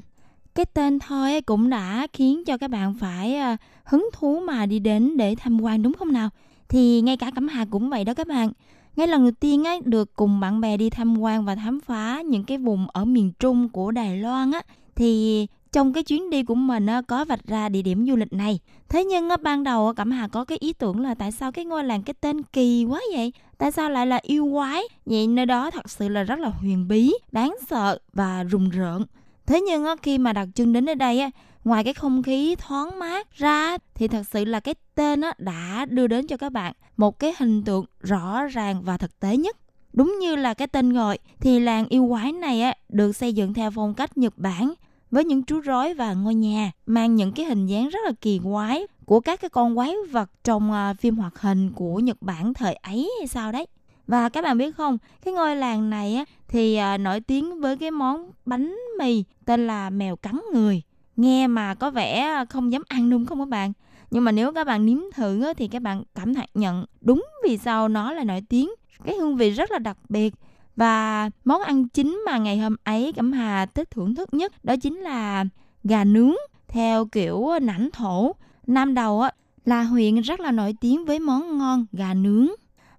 cái tên thôi cũng đã khiến cho các bạn phải à, hứng thú mà đi đến để tham quan, đúng không nào thì ngay cả cẩm hà cũng vậy đó các bạn ngay lần đầu tiên á, được cùng bạn bè đi tham quan và khám phá những cái vùng ở miền Trung của Đài Loan á, thì trong cái chuyến đi của mình á, có vạch ra địa điểm du lịch này. Thế nhưng á, ban đầu Cẩm Hà có cái ý tưởng là tại sao cái ngôi làng cái tên kỳ quá vậy? Tại sao lại là yêu quái? Vậy nơi đó thật sự là rất là huyền bí, đáng sợ và rùng rợn. Thế nhưng á, khi mà đặt chân đến nơi đây á, ngoài cái không khí thoáng mát ra thì thật sự là cái tên á, đã đưa đến cho các bạn một cái hình tượng rõ ràng và thực tế nhất. Đúng như là cái tên gọi thì làng yêu quái này á, được xây dựng theo phong cách Nhật Bản với những chú rối và ngôi nhà mang những cái hình dáng rất là kỳ quái của các cái con quái vật trong à, phim hoạt hình của Nhật Bản thời ấy hay sao đấy. Và các bạn biết không, cái ngôi làng này á, thì à, nổi tiếng với cái món bánh mì tên là mèo cắn người. Nghe mà có vẻ không dám ăn đúng không các bạn? Nhưng mà nếu các bạn nếm thử thì các bạn cảm nhận đúng vì sao nó là nổi tiếng. Cái hương vị rất là đặc biệt và món ăn chính mà ngày hôm ấy Cẩm Hà thích thưởng thức nhất đó chính là gà nướng theo kiểu nảnh thổ. Nam Đầu á, là huyện rất là nổi tiếng với món ngon gà nướng.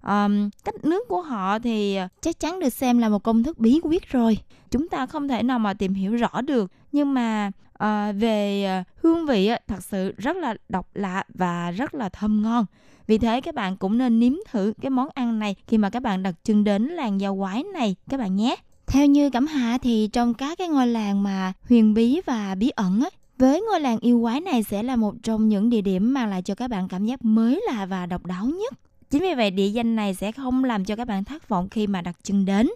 Um, cách nướng của họ thì chắc chắn được xem là một công thức bí quyết rồi. Chúng ta không thể nào mà tìm hiểu rõ được. Nhưng mà uh, về hương vị thật sự rất là độc lạ và rất là thơm ngon. Vì thế các bạn cũng nên nếm thử cái món ăn này khi mà các bạn đặt chân đến làng giao quái này các bạn nhé. Theo như Cẩm Hà thì trong các cái ngôi làng mà huyền bí và bí ẩn á, với ngôi làng yêu quái này sẽ là một trong những địa điểm mang lại cho các bạn cảm giác mới lạ và độc đáo nhất. Chính vì vậy địa danh này sẽ không làm cho các bạn thất vọng khi mà đặt chân đến.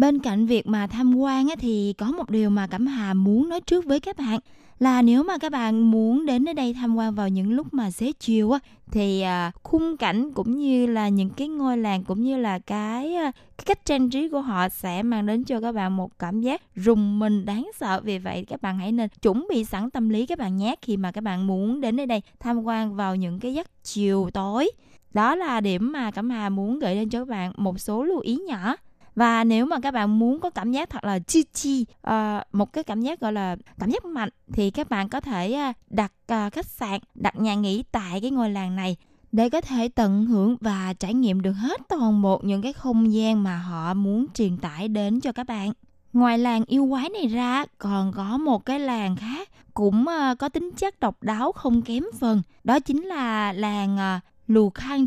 Bên cạnh việc mà tham quan á, thì có một điều mà Cẩm Hà muốn nói trước với các bạn là nếu mà các bạn muốn đến ở đây tham quan vào những lúc mà xế chiều á thì à, khung cảnh cũng như là những cái ngôi làng cũng như là cái à, cái cách trang trí của họ sẽ mang đến cho các bạn một cảm giác rùng mình đáng sợ. Vì vậy các bạn hãy nên chuẩn bị sẵn tâm lý các bạn nhé khi mà các bạn muốn đến nơi đây tham quan vào những cái giấc chiều tối. Đó là điểm mà cẩm hà muốn gửi đến cho các bạn một số lưu ý nhỏ và nếu mà các bạn muốn có cảm giác thật là chi chi uh, một cái cảm giác gọi là cảm giác mạnh thì các bạn có thể uh, đặt uh, khách sạn đặt nhà nghỉ tại cái ngôi làng này để có thể tận hưởng và trải nghiệm được hết toàn bộ những cái không gian mà họ muốn truyền tải đến cho các bạn. Ngoài làng yêu quái này ra còn có một cái làng khác cũng uh, có tính chất độc đáo không kém phần đó chính là làng uh, lù khang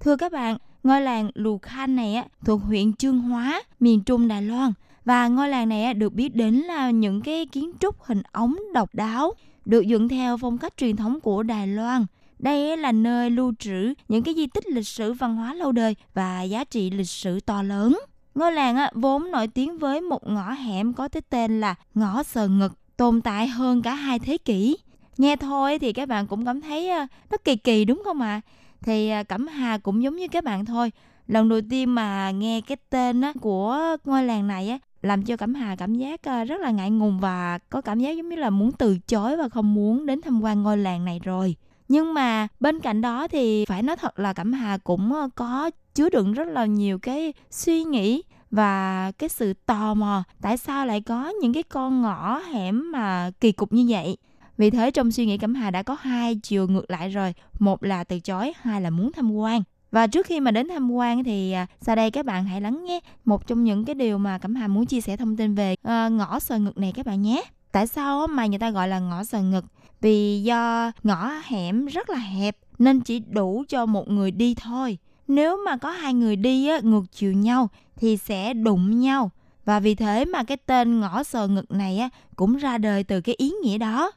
thưa các bạn Ngôi làng Lù Khan này á, thuộc huyện Trương Hóa, miền Trung Đài Loan. Và ngôi làng này á, được biết đến là những cái kiến trúc hình ống độc đáo, được dựng theo phong cách truyền thống của Đài Loan. Đây là nơi lưu trữ những cái di tích lịch sử văn hóa lâu đời và giá trị lịch sử to lớn. Ngôi làng á, vốn nổi tiếng với một ngõ hẻm có cái tên là ngõ sờ ngực, tồn tại hơn cả hai thế kỷ. Nghe thôi thì các bạn cũng cảm thấy ờ, nó kỳ kỳ đúng không ạ? À? Thì à, Cẩm Hà cũng giống như các bạn thôi lần đầu tiên mà nghe cái tên á, của ngôi làng này á làm cho Cẩm Hà cảm giác à, rất là ngại ngùng và có cảm giác giống như là muốn từ chối và không muốn đến tham quan ngôi làng này rồi. Nhưng mà bên cạnh đó thì phải nói thật là Cẩm Hà cũng ờ, có chứa đựng rất là nhiều cái suy nghĩ và cái sự tò mò tại sao lại có những cái con ngõ hẻm mà kỳ cục như vậy vì thế trong suy nghĩ Cẩm Hà đã có hai chiều ngược lại rồi. Một là từ chối, hai là muốn tham quan. Và trước khi mà đến tham quan thì à, sau đây các bạn hãy lắng nghe một trong những cái điều mà Cẩm Hà muốn chia sẻ thông tin về uh, ngõ sờ ngực này các bạn nhé. Tại sao mà người ta gọi là ngõ sờ ngực? Vì do ngõ hẻm rất là hẹp nên chỉ đủ cho một người đi thôi. Nếu mà có hai người đi á, ngược chiều nhau thì sẽ đụng nhau. Và vì thế mà cái tên ngõ sờ ngực này á, cũng ra đời từ cái ý nghĩa đó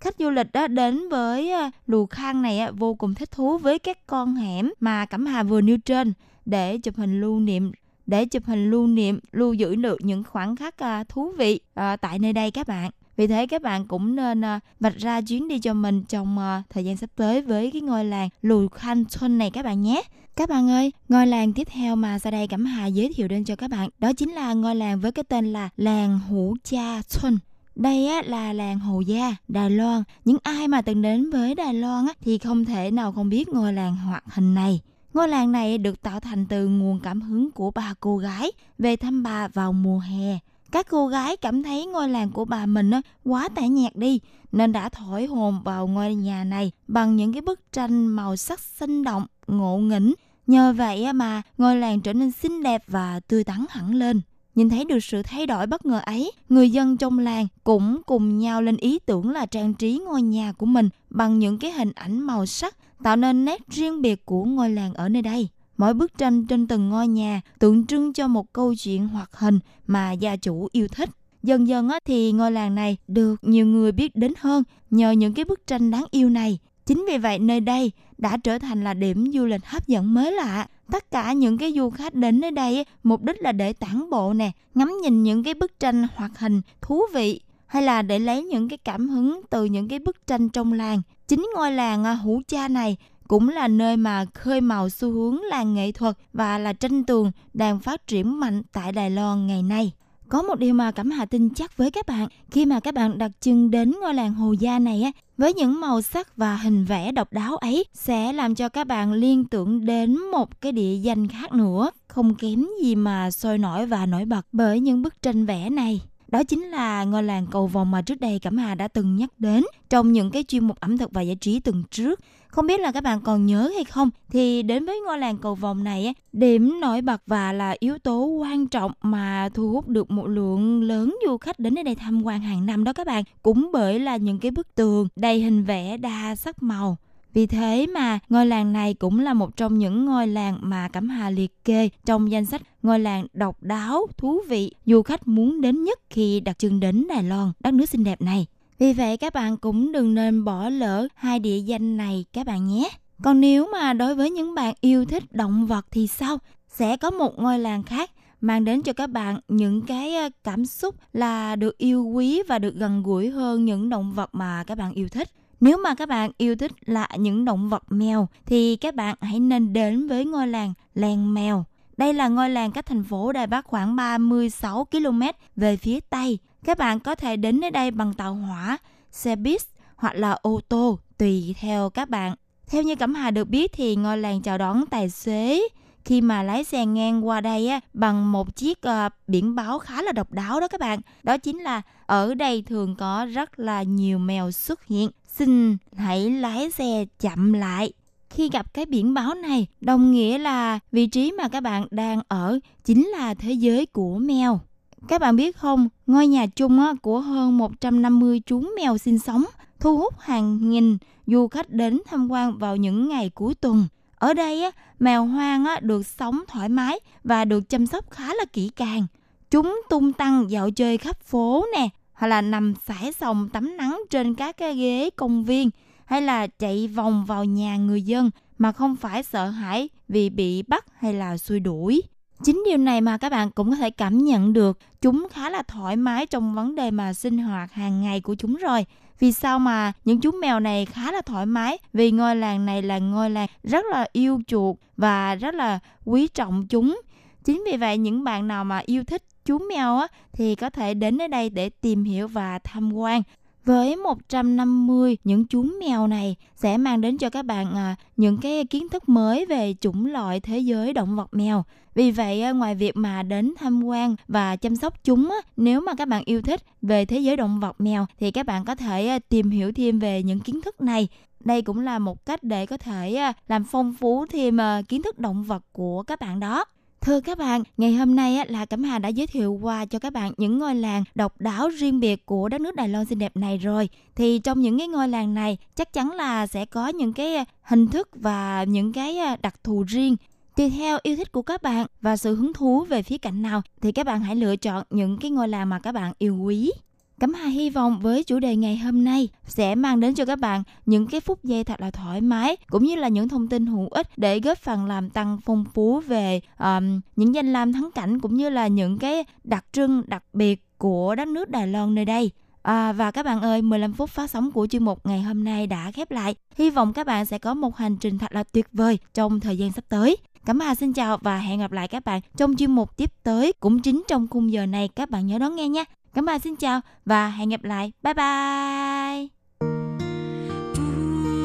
khách du lịch đó đến với ờ, lù khang này vô cùng thích thú với các con hẻm mà cẩm hà vừa nêu trên để chụp hình lưu niệm để chụp hình lưu niệm lưu giữ được những khoảnh khắc ờ, thú vị ờ, tại nơi đây các bạn vì thế các bạn cũng nên vạch ra chuyến đi cho mình trong thời gian sắp tới với cái ngôi làng Lù Khanh Xuân này các bạn nhé. Các bạn ơi, ngôi làng tiếp theo mà sau đây Cẩm Hà giới thiệu đến cho các bạn đó chính là ngôi làng với cái tên là làng Hủ Cha Xuân. Đây á, là làng Hồ Gia, Đài Loan. Những ai mà từng đến với Đài Loan á, thì không thể nào không biết ngôi làng hoạt hình này. Ngôi làng này được tạo thành từ nguồn cảm hứng của ba cô gái về thăm bà vào mùa hè. Các cô gái cảm thấy ngôi làng của bà mình á, quá tẻ nhạt đi nên đã thổi hồn vào ngôi nhà này bằng những cái bức tranh màu sắc sinh động, ngộ nghĩnh Nhờ vậy mà ngôi làng trở nên xinh đẹp và tươi tắn hẳn lên. Nhìn thấy được sự thay đổi bất ngờ ấy, người dân trong làng cũng cùng nhau lên ý tưởng là trang trí ngôi nhà của mình bằng những cái hình ảnh màu sắc, tạo nên nét riêng biệt của ngôi làng ở nơi đây. Mỗi bức tranh trên từng ngôi nhà tượng trưng cho một câu chuyện hoạt hình mà gia chủ yêu thích. Dần dần thì ngôi làng này được nhiều người biết đến hơn nhờ những cái bức tranh đáng yêu này. Chính vì vậy nơi đây đã trở thành là điểm du lịch hấp dẫn mới lạ. Tất cả những cái du khách đến nơi đây mục đích là để tản bộ nè, ngắm nhìn những cái bức tranh hoạt hình thú vị hay là để lấy những cái cảm hứng từ những cái bức tranh trong làng. Chính ngôi làng à, Hủ Cha này cũng là nơi mà khơi mào xu hướng làng nghệ thuật và là tranh tường đang phát triển mạnh tại Đài Loan ngày nay. Có một điều mà Cẩm Hà tin chắc với các bạn khi mà các bạn đặt chân đến ngôi làng Hồ Gia này á, với những màu sắc và hình vẽ độc đáo ấy sẽ làm cho các bạn liên tưởng đến một cái địa danh khác nữa, không kém gì mà sôi nổi và nổi bật bởi những bức tranh vẽ này. Đó chính là ngôi làng cầu vòng mà trước đây Cẩm Hà đã từng nhắc đến trong những cái chuyên mục ẩm thực và giải trí tuần trước. Không biết là các bạn còn nhớ hay không thì đến với ngôi làng cầu vòng này điểm nổi bật và là yếu tố quan trọng mà thu hút được một lượng lớn du khách đến đây tham quan hàng năm đó các bạn. Cũng bởi là những cái bức tường đầy hình vẽ đa sắc màu. Vì thế mà ngôi làng này cũng là một trong những ngôi làng mà Cẩm Hà liệt kê trong danh sách ngôi làng độc đáo, thú vị, du khách muốn đến nhất khi đặt chân đến Đài Loan, đất nước xinh đẹp này. Vì vậy các bạn cũng đừng nên bỏ lỡ hai địa danh này các bạn nhé. Còn nếu mà đối với những bạn yêu thích động vật thì sao? Sẽ có một ngôi làng khác mang đến cho các bạn những cái ờ, cảm xúc là được yêu quý và được gần gũi hơn những động vật mà các bạn yêu thích. Nếu mà các bạn yêu thích là những động vật mèo thì các bạn hãy nên đến với ngôi làng Làng Mèo. Đây là ngôi làng cách thành phố Đài Bắc khoảng 36 km về phía Tây. Các bạn có thể đến nơi đây bằng tàu hỏa, xe buýt hoặc là ô tô tùy theo các bạn. Theo như Cẩm Hà được biết thì ngôi làng chào đón tài xế khi mà lái xe ngang qua đây á, bằng một chiếc uh, biển báo khá là độc đáo đó các bạn. Đó chính là ở đây thường có rất là nhiều mèo xuất hiện. Xin hãy lái xe chậm lại. Khi gặp cái biển báo này, đồng nghĩa là vị trí mà các bạn đang ở chính là thế giới của mèo. Các bạn biết không, ngôi nhà chung của hơn 150 chú mèo sinh sống thu hút hàng nghìn du khách đến tham quan vào những ngày cuối tuần. Ở đây mèo hoang được sống thoải mái và được chăm sóc khá là kỹ càng. Chúng tung tăng dạo chơi khắp phố nè, hoặc là nằm sải sòng tắm nắng trên các cái ghế công viên, hay là chạy vòng vào nhà người dân mà không phải sợ hãi vì bị bắt hay là xui đuổi. Chính điều này mà các bạn cũng có thể cảm nhận được chúng khá là thoải mái trong vấn đề mà sinh hoạt hàng ngày của chúng rồi. Vì sao mà những chú mèo này khá là thoải mái? Vì ngôi làng này là ngôi làng rất là yêu chuột và rất là quý trọng chúng. Chính vì vậy những bạn nào mà yêu thích chú mèo á, thì có thể đến ở đây để tìm hiểu và tham quan. Với 150 những chú mèo này sẽ mang đến cho các bạn à, những cái kiến thức mới về chủng loại thế giới động vật mèo. Vì vậy à, ngoài việc mà đến tham quan và chăm sóc chúng nếu mà các bạn yêu thích về thế giới động vật mèo thì các bạn có thể à, tìm hiểu thêm về những kiến thức này. Đây cũng là một cách để có thể làm phong phú thêm kiến thức động vật của các bạn đó. Thưa các bạn, ngày hôm nay là Cẩm Hà đã giới thiệu qua cho các bạn những ngôi làng độc đáo riêng biệt của đất nước Đài Loan xinh đẹp này rồi. Thì trong những cái ngôi làng này chắc chắn là sẽ có những cái à, hình thức và những cái à, đặc thù riêng. Tùy theo yêu thích của các bạn và sự hứng thú về phía cạnh nào thì các bạn hãy lựa chọn những cái ngôi làng mà các bạn yêu quý. Cẩm Hà hy vọng với chủ đề ngày hôm nay sẽ mang đến cho các bạn những cái phút giây thật là thoải mái cũng như là những thông tin hữu ích để góp phần làm tăng phong phú về um, những danh lam thắng cảnh cũng như là những cái đặc trưng đặc biệt của đất nước Đài Loan nơi đây. À, và các bạn ơi, 15 phút phát sóng của chương mục ngày hôm nay đã khép lại. Hy vọng các bạn sẽ có một hành trình thật là tuyệt vời trong thời gian sắp tới. Cảm Hà xin chào và hẹn gặp lại các bạn trong chuyên mục tiếp tới cũng chính trong khung giờ này các bạn nhớ đón nghe nha. Cảm ơn xin chào và hẹn gặp lại. Bye bye.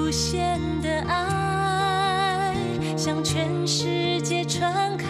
无限的爱向全世界传开，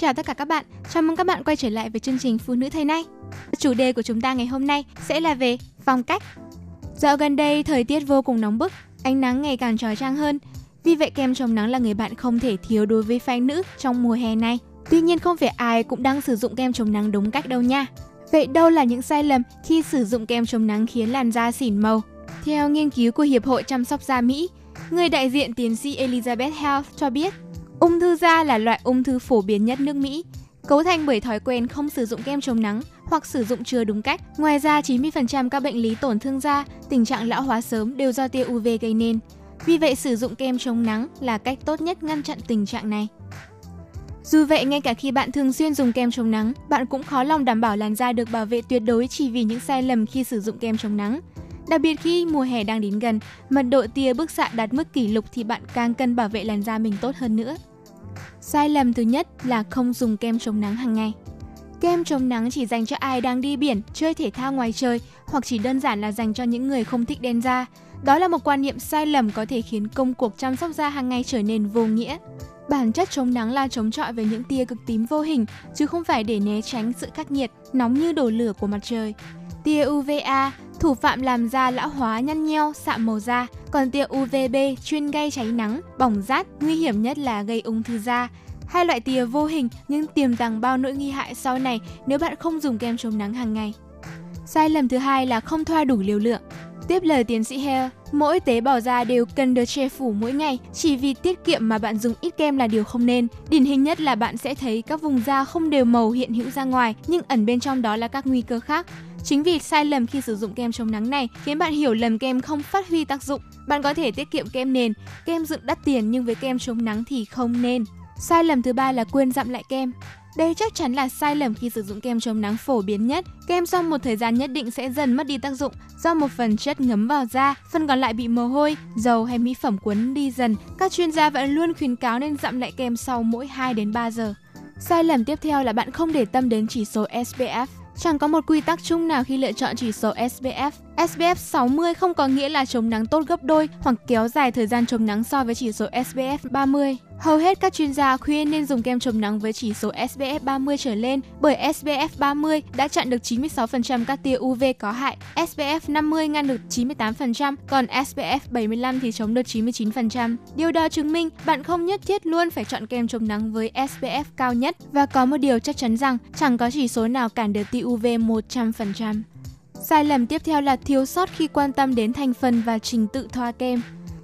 Chào tất cả các bạn. Chào mừng các bạn quay trở lại với chương trình Phụ nữ thời nay. Chủ đề của chúng ta ngày hôm nay sẽ là về phong cách. Dạo gần đây thời tiết vô cùng nóng bức, ánh nắng ngày càng trói trang hơn. Vì vậy kem chống nắng là người bạn không thể thiếu đối với phái nữ trong mùa hè này. Tuy nhiên không phải ai cũng đang sử dụng kem chống nắng đúng cách đâu nha. Vậy đâu là những sai lầm khi sử dụng kem chống nắng khiến làn da xỉn màu? Theo nghiên cứu của Hiệp hội chăm sóc da Mỹ, người đại diện tiến sĩ Elizabeth Health cho biết, ung thư da là loại ung thư phổ biến nhất nước Mỹ, cấu thành bởi thói quen không sử dụng kem chống nắng hoặc sử dụng chưa đúng cách. Ngoài ra, 90% các bệnh lý tổn thương da, tình trạng lão hóa sớm đều do tia UV gây nên. Vì vậy, sử dụng kem chống nắng là cách tốt nhất ngăn chặn tình trạng này. Dù vậy, ngay cả khi bạn thường xuyên dùng kem chống nắng, bạn cũng khó lòng đảm bảo làn da được bảo vệ tuyệt đối chỉ vì những sai lầm khi sử dụng kem chống nắng. Đặc biệt khi mùa hè đang đến gần, mật độ tia bức xạ đạt mức kỷ lục thì bạn càng cần bảo vệ làn da mình tốt hơn nữa. Sai lầm thứ nhất là không dùng kem chống nắng hàng ngày. Kem chống nắng chỉ dành cho ai đang đi biển, chơi thể thao ngoài trời hoặc chỉ đơn giản là dành cho những người không thích đen da. Đó là một quan niệm sai lầm có thể khiến công cuộc chăm sóc da hàng ngày trở nên vô nghĩa. Bản chất chống nắng là chống chọi với những tia cực tím vô hình, chứ không phải để né tránh sự khắc nghiệt, nóng như đổ lửa của mặt trời. Tia UVA, thủ phạm làm da lão hóa nhăn nheo, sạm màu da, còn tia UVB chuyên gây cháy nắng, bỏng rát, nguy hiểm nhất là gây ung thư da. Hai loại tia vô hình nhưng tiềm tàng bao nỗi nguy hại sau này nếu bạn không dùng kem chống nắng hàng ngày. Sai lầm thứ hai là không thoa đủ liều lượng. Tiếp lời tiến sĩ Hale, mỗi tế bào da đều cần được che phủ mỗi ngày, chỉ vì tiết kiệm mà bạn dùng ít kem là điều không nên. Điển hình nhất là bạn sẽ thấy các vùng da không đều màu hiện hữu ra ngoài, nhưng ẩn bên trong đó là các nguy cơ khác. Chính vì sai lầm khi sử dụng kem chống nắng này khiến bạn hiểu lầm kem không phát huy tác dụng. Bạn có thể tiết kiệm kem nền, kem dựng đắt tiền nhưng với kem chống nắng thì không nên. Sai lầm thứ ba là quên dặm lại kem. Đây chắc chắn là sai lầm khi sử dụng kem chống nắng phổ biến nhất. Kem sau một thời gian nhất định sẽ dần mất đi tác dụng do một phần chất ngấm vào da, phần còn lại bị mồ hôi, dầu hay mỹ phẩm cuốn đi dần. Các chuyên gia vẫn luôn khuyến cáo nên dặm lại kem sau mỗi 2 đến 3 giờ. Sai lầm tiếp theo là bạn không để tâm đến chỉ số SPF. Chẳng có một quy tắc chung nào khi lựa chọn chỉ số SPF. SPF 60 không có nghĩa là chống nắng tốt gấp đôi hoặc kéo dài thời gian chống nắng so với chỉ số SPF 30. Hầu hết các chuyên gia khuyên nên dùng kem chống nắng với chỉ số SPF 30 trở lên bởi SPF 30 đã chặn được 96% các tia UV có hại, SPF 50 ngăn được 98%, còn SPF 75 thì chống được 99%. Điều đó chứng minh bạn không nhất thiết luôn phải chọn kem chống nắng với SPF cao nhất và có một điều chắc chắn rằng chẳng có chỉ số nào cản được tia UV 100%. Sai lầm tiếp theo là thiếu sót khi quan tâm đến thành phần và trình tự thoa kem.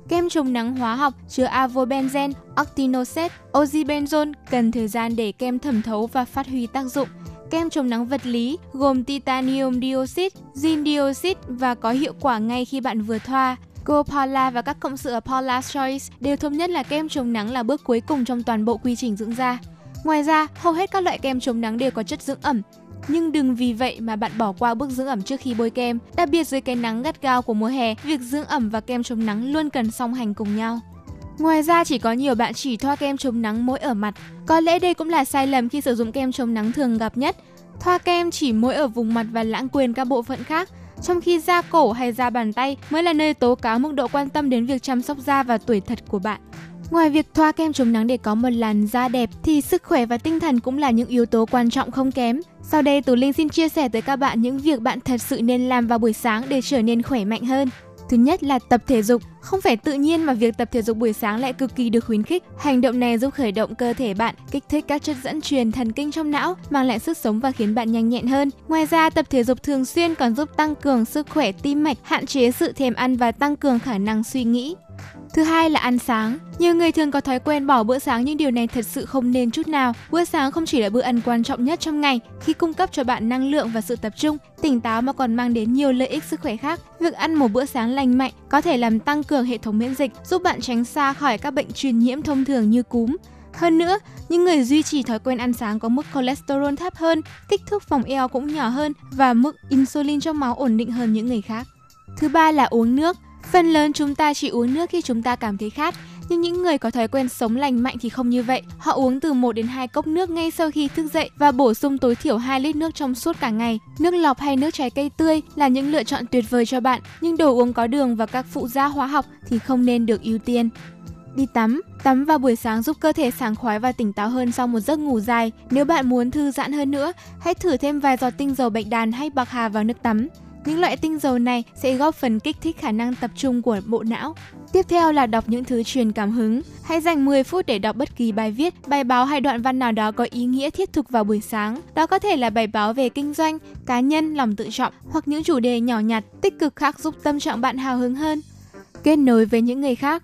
Kem chống nắng hóa học chứa avobenzen, octinoxate, ozibenzone cần thời gian để kem thẩm thấu và phát huy tác dụng. Kem chống nắng vật lý gồm titanium dioxide, zinc dioxide và có hiệu quả ngay khi bạn vừa thoa. Gopola và các cộng sự ở Paula's Choice đều thống nhất là kem chống nắng là bước cuối cùng trong toàn bộ quy trình dưỡng da. Ngoài ra, hầu hết các loại kem chống nắng đều có chất dưỡng ẩm, nhưng đừng vì vậy mà bạn bỏ qua bước dưỡng ẩm trước khi bôi kem. Đặc biệt dưới cái nắng gắt gao của mùa hè, việc dưỡng ẩm và kem chống nắng luôn cần song hành cùng nhau. Ngoài ra chỉ có nhiều bạn chỉ thoa kem chống nắng mỗi ở mặt. Có lẽ đây cũng là sai lầm khi sử dụng kem chống nắng thường gặp nhất. Thoa kem chỉ mỗi ở vùng mặt và lãng quên các bộ phận khác, trong khi da cổ hay da bàn tay mới là nơi tố cáo mức độ quan tâm đến việc chăm sóc da và tuổi thật của bạn. Ngoài việc thoa kem chống nắng để có một làn da đẹp thì sức khỏe và tinh thần cũng là những yếu tố quan trọng không kém. Sau đây Tú Linh xin chia sẻ tới các bạn những việc bạn thật sự nên làm vào buổi sáng để trở nên khỏe mạnh hơn. Thứ nhất là tập thể dục. Không phải tự nhiên mà việc tập thể dục buổi sáng lại cực kỳ được khuyến khích. Hành động này giúp khởi động cơ thể bạn, kích thích các chất dẫn truyền thần kinh trong não, mang lại sức sống và khiến bạn nhanh nhẹn hơn. Ngoài ra, tập thể dục thường xuyên còn giúp tăng cường sức khỏe tim mạch, hạn chế sự thèm ăn và tăng cường khả năng suy nghĩ. Thứ hai là ăn sáng. Nhiều người thường có thói quen bỏ bữa sáng nhưng điều này thật sự không nên chút nào. Bữa sáng không chỉ là bữa ăn quan trọng nhất trong ngày khi cung cấp cho bạn năng lượng và sự tập trung, tỉnh táo mà còn mang đến nhiều lợi ích sức khỏe khác. Việc ăn một bữa sáng lành mạnh có thể làm tăng cường hệ thống miễn dịch, giúp bạn tránh xa khỏi các bệnh truyền nhiễm thông thường như cúm. Hơn nữa, những người duy trì thói quen ăn sáng có mức cholesterol thấp hơn, kích thước phòng eo cũng nhỏ hơn và mức insulin trong máu ổn định hơn những người khác. Thứ ba là uống nước. Phần lớn chúng ta chỉ uống nước khi chúng ta cảm thấy khát, nhưng những người có thói quen sống lành mạnh thì không như vậy. Họ uống từ 1 đến 2 cốc nước ngay sau khi thức dậy và bổ sung tối thiểu 2 lít nước trong suốt cả ngày. Nước lọc hay nước trái cây tươi là những lựa chọn tuyệt vời cho bạn, nhưng đồ uống có đường và các phụ gia hóa học thì không nên được ưu tiên. Đi tắm Tắm vào buổi sáng giúp cơ thể sảng khoái và tỉnh táo hơn sau một giấc ngủ dài. Nếu bạn muốn thư giãn hơn nữa, hãy thử thêm vài giọt tinh dầu bạch đàn hay bạc hà vào nước tắm. Những loại tinh dầu này sẽ góp phần kích thích khả năng tập trung của bộ não. Tiếp theo là đọc những thứ truyền cảm hứng. Hãy dành 10 phút để đọc bất kỳ bài viết, bài báo hay đoạn văn nào đó có ý nghĩa thiết thực vào buổi sáng. Đó có thể là bài báo về kinh doanh, cá nhân, lòng tự trọng hoặc những chủ đề nhỏ nhặt, tích cực khác giúp tâm trạng bạn hào hứng hơn. Kết nối với những người khác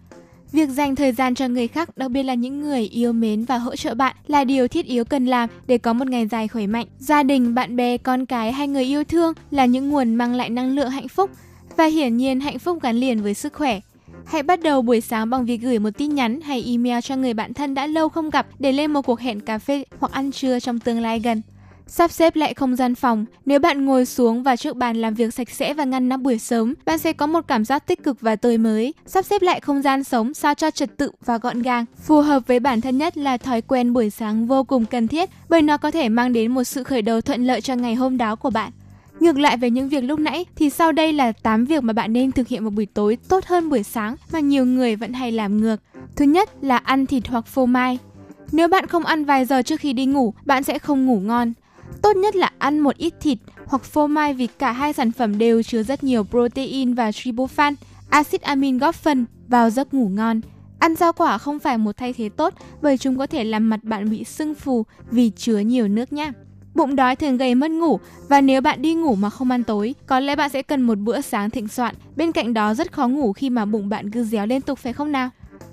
Việc dành thời gian cho người khác, đặc biệt là những người yêu mến và hỗ trợ bạn là điều thiết yếu cần làm để có một ngày dài khỏe mạnh. Gia đình, bạn bè, con cái hay người yêu thương là những nguồn mang lại năng lượng hạnh phúc và hiển nhiên hạnh phúc gắn liền với sức khỏe. Hãy bắt đầu buổi sáng bằng việc gửi một tin nhắn hay email cho người bạn thân đã lâu không gặp để lên một cuộc hẹn cà phê hoặc ăn trưa trong tương lai gần. Sắp xếp lại không gian phòng. Nếu bạn ngồi xuống và trước bàn làm việc sạch sẽ và ngăn nắp buổi sớm, bạn sẽ có một cảm giác tích cực và tươi mới. Sắp xếp lại không gian sống sao cho trật tự và gọn gàng. Phù hợp với bản thân nhất là thói quen buổi sáng vô cùng cần thiết bởi nó có thể mang đến một sự khởi đầu thuận lợi cho ngày hôm đó của bạn. Ngược lại về những việc lúc nãy thì sau đây là 8 việc mà bạn nên thực hiện vào buổi tối tốt hơn buổi sáng mà nhiều người vẫn hay làm ngược. Thứ nhất là ăn thịt hoặc phô mai. Nếu bạn không ăn vài giờ trước khi đi ngủ, bạn sẽ không ngủ ngon. Tốt nhất là ăn một ít thịt hoặc phô mai vì cả hai sản phẩm đều chứa rất nhiều protein và tryptophan, axit amin góp phần vào giấc ngủ ngon. Ăn rau quả không phải một thay thế tốt bởi chúng có thể làm mặt bạn bị sưng phù vì chứa nhiều nước nhé. Bụng đói thường gây mất ngủ và nếu bạn đi ngủ mà không ăn tối, có lẽ bạn sẽ cần một bữa sáng thịnh soạn. Bên cạnh đó rất khó ngủ khi mà bụng bạn cứ réo liên tục phải không nào?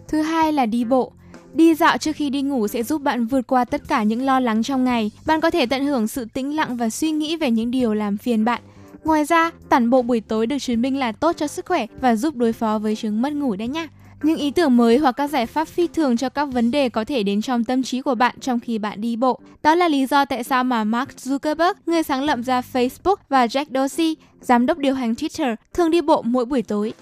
Thứ hai là đi bộ. Đi dạo trước khi đi ngủ sẽ giúp bạn vượt qua tất cả những lo lắng trong ngày. Bạn có thể tận hưởng sự tĩnh lặng và suy nghĩ về những điều làm phiền bạn. Ngoài ra, tản bộ buổi tối được chứng minh là tốt cho sức khỏe và giúp đối phó với chứng mất ngủ đấy nhá. Những ý tưởng mới hoặc các giải pháp phi thường cho các vấn đề có thể đến trong tâm trí của bạn trong khi bạn đi bộ. Đó là lý do tại sao mà Mark Zuckerberg, người sáng lập ra Facebook và Jack Dorsey, giám đốc điều hành Twitter, thường đi bộ mỗi buổi tối.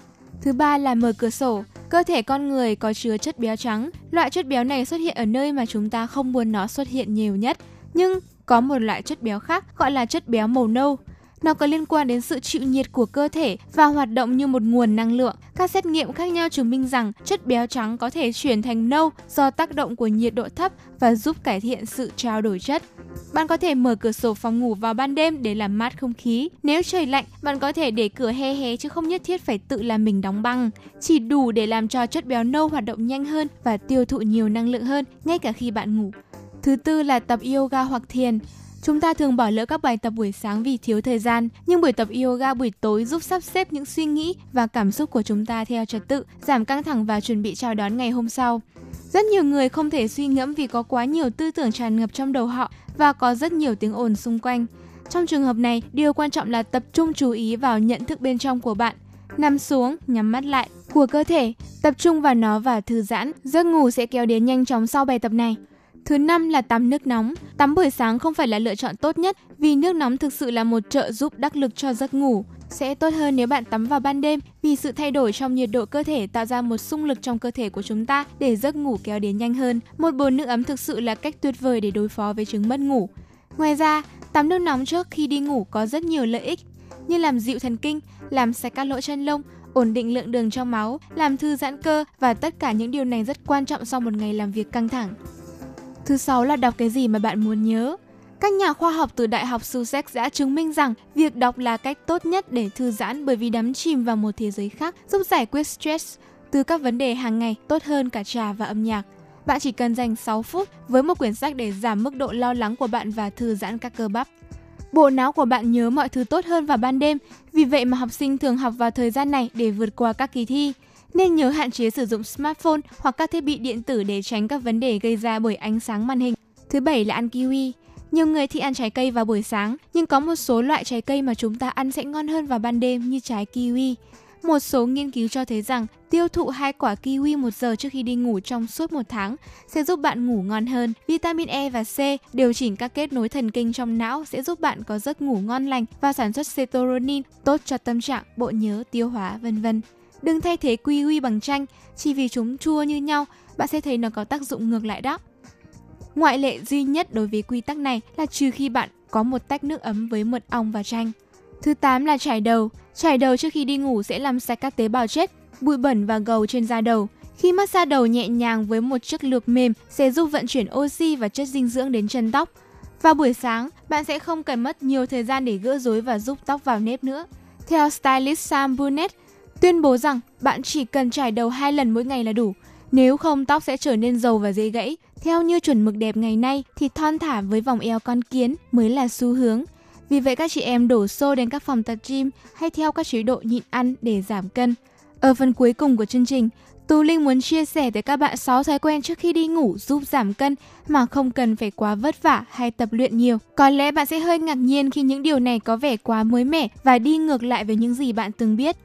Thứ ba là mở cửa sổ. Cơ thể con người có chứa chất béo trắng. Loại chất béo này xuất hiện ở nơi mà chúng ta không muốn nó xuất hiện nhiều nhất. Nhưng có một loại chất béo khác gọi là chất béo màu nâu. Nó có liên quan đến sự chịu nhiệt của cơ thể và hoạt động như một nguồn năng lượng. Các xét nghiệm khác nhau chứng minh rằng chất béo trắng có thể chuyển thành nâu do tác động của nhiệt độ thấp và giúp cải thiện sự trao đổi chất. Bạn có thể mở cửa sổ phòng ngủ vào ban đêm để làm mát không khí. Nếu trời lạnh, bạn có thể để cửa hé hé chứ không nhất thiết phải tự làm mình đóng băng. Chỉ đủ để làm cho chất béo nâu hoạt động nhanh hơn và tiêu thụ nhiều năng lượng hơn ngay cả khi bạn ngủ. Thứ tư là tập yoga hoặc thiền. Chúng ta thường bỏ lỡ các bài tập buổi sáng vì thiếu thời gian, nhưng buổi tập yoga buổi tối giúp sắp xếp những suy nghĩ và cảm xúc của chúng ta theo trật tự, giảm căng thẳng và chuẩn bị chào đón ngày hôm sau. Rất nhiều người không thể suy ngẫm vì có quá nhiều tư tưởng tràn ngập trong đầu họ và có rất nhiều tiếng ồn xung quanh. Trong trường hợp này, điều quan trọng là tập trung chú ý vào nhận thức bên trong của bạn. Nằm xuống, nhắm mắt lại, của cơ thể, tập trung vào nó và thư giãn. Giấc ngủ sẽ kéo đến nhanh chóng sau bài tập này. Thứ năm là tắm nước nóng. Tắm buổi sáng không phải là lựa chọn tốt nhất vì nước nóng thực sự là một trợ giúp đắc lực cho giấc ngủ. Sẽ tốt hơn nếu bạn tắm vào ban đêm vì sự thay đổi trong nhiệt độ cơ thể tạo ra một xung lực trong cơ thể của chúng ta để giấc ngủ kéo đến nhanh hơn. Một bồn nước ấm thực sự là cách tuyệt vời để đối phó với chứng mất ngủ. Ngoài ra, tắm nước nóng trước khi đi ngủ có rất nhiều lợi ích như làm dịu thần kinh, làm sạch các lỗ chân lông, ổn định lượng đường trong máu, làm thư giãn cơ và tất cả những điều này rất quan trọng sau một ngày làm việc căng thẳng. Thứ sáu là đọc cái gì mà bạn muốn nhớ. Các nhà khoa học từ Đại học Sussex đã chứng minh rằng việc đọc là cách tốt nhất để thư giãn bởi vì đắm chìm vào một thế giới khác giúp giải quyết stress từ các vấn đề hàng ngày tốt hơn cả trà và âm nhạc. Bạn chỉ cần dành 6 phút với một quyển sách để giảm mức độ lo lắng của bạn và thư giãn các cơ bắp. Bộ não của bạn nhớ mọi thứ tốt hơn vào ban đêm, vì vậy mà học sinh thường học vào thời gian này để vượt qua các kỳ thi. Nên nhớ hạn chế sử dụng smartphone hoặc các thiết bị điện tử để tránh các vấn đề gây ra bởi ánh sáng màn hình. Thứ bảy là ăn kiwi. Nhiều người thích ăn trái cây vào buổi sáng, nhưng có một số loại trái cây mà chúng ta ăn sẽ ngon hơn vào ban đêm như trái kiwi. Một số nghiên cứu cho thấy rằng tiêu thụ hai quả kiwi một giờ trước khi đi ngủ trong suốt một tháng sẽ giúp bạn ngủ ngon hơn. Vitamin E và C điều chỉnh các kết nối thần kinh trong não sẽ giúp bạn có giấc ngủ ngon lành và sản xuất serotonin tốt cho tâm trạng, bộ nhớ, tiêu hóa, vân vân. Đừng thay thế kiwi bằng chanh, chỉ vì chúng chua như nhau, bạn sẽ thấy nó có tác dụng ngược lại đó. Ngoại lệ duy nhất đối với quy tắc này là trừ khi bạn có một tách nước ấm với mật ong và chanh. Thứ 8 là chải đầu. Chải đầu trước khi đi ngủ sẽ làm sạch các tế bào chết, bụi bẩn và gầu trên da đầu. Khi massage đầu nhẹ nhàng với một chiếc lược mềm sẽ giúp vận chuyển oxy và chất dinh dưỡng đến chân tóc. Vào buổi sáng, bạn sẽ không cần mất nhiều thời gian để gỡ rối và giúp tóc vào nếp nữa. Theo stylist Sam Burnett, tuyên bố rằng bạn chỉ cần trải đầu hai lần mỗi ngày là đủ. Nếu không tóc sẽ trở nên dầu và dễ gãy. Theo như chuẩn mực đẹp ngày nay thì thon thả với vòng eo con kiến mới là xu hướng. Vì vậy các chị em đổ xô đến các phòng tập gym hay theo các chế độ nhịn ăn để giảm cân. Ở phần cuối cùng của chương trình, Tú Linh muốn chia sẻ tới các bạn 6 thói quen trước khi đi ngủ giúp giảm cân mà không cần phải quá vất vả hay tập luyện nhiều. Có lẽ bạn sẽ hơi ngạc nhiên khi những điều này có vẻ quá mới mẻ và đi ngược lại với những gì bạn từng biết.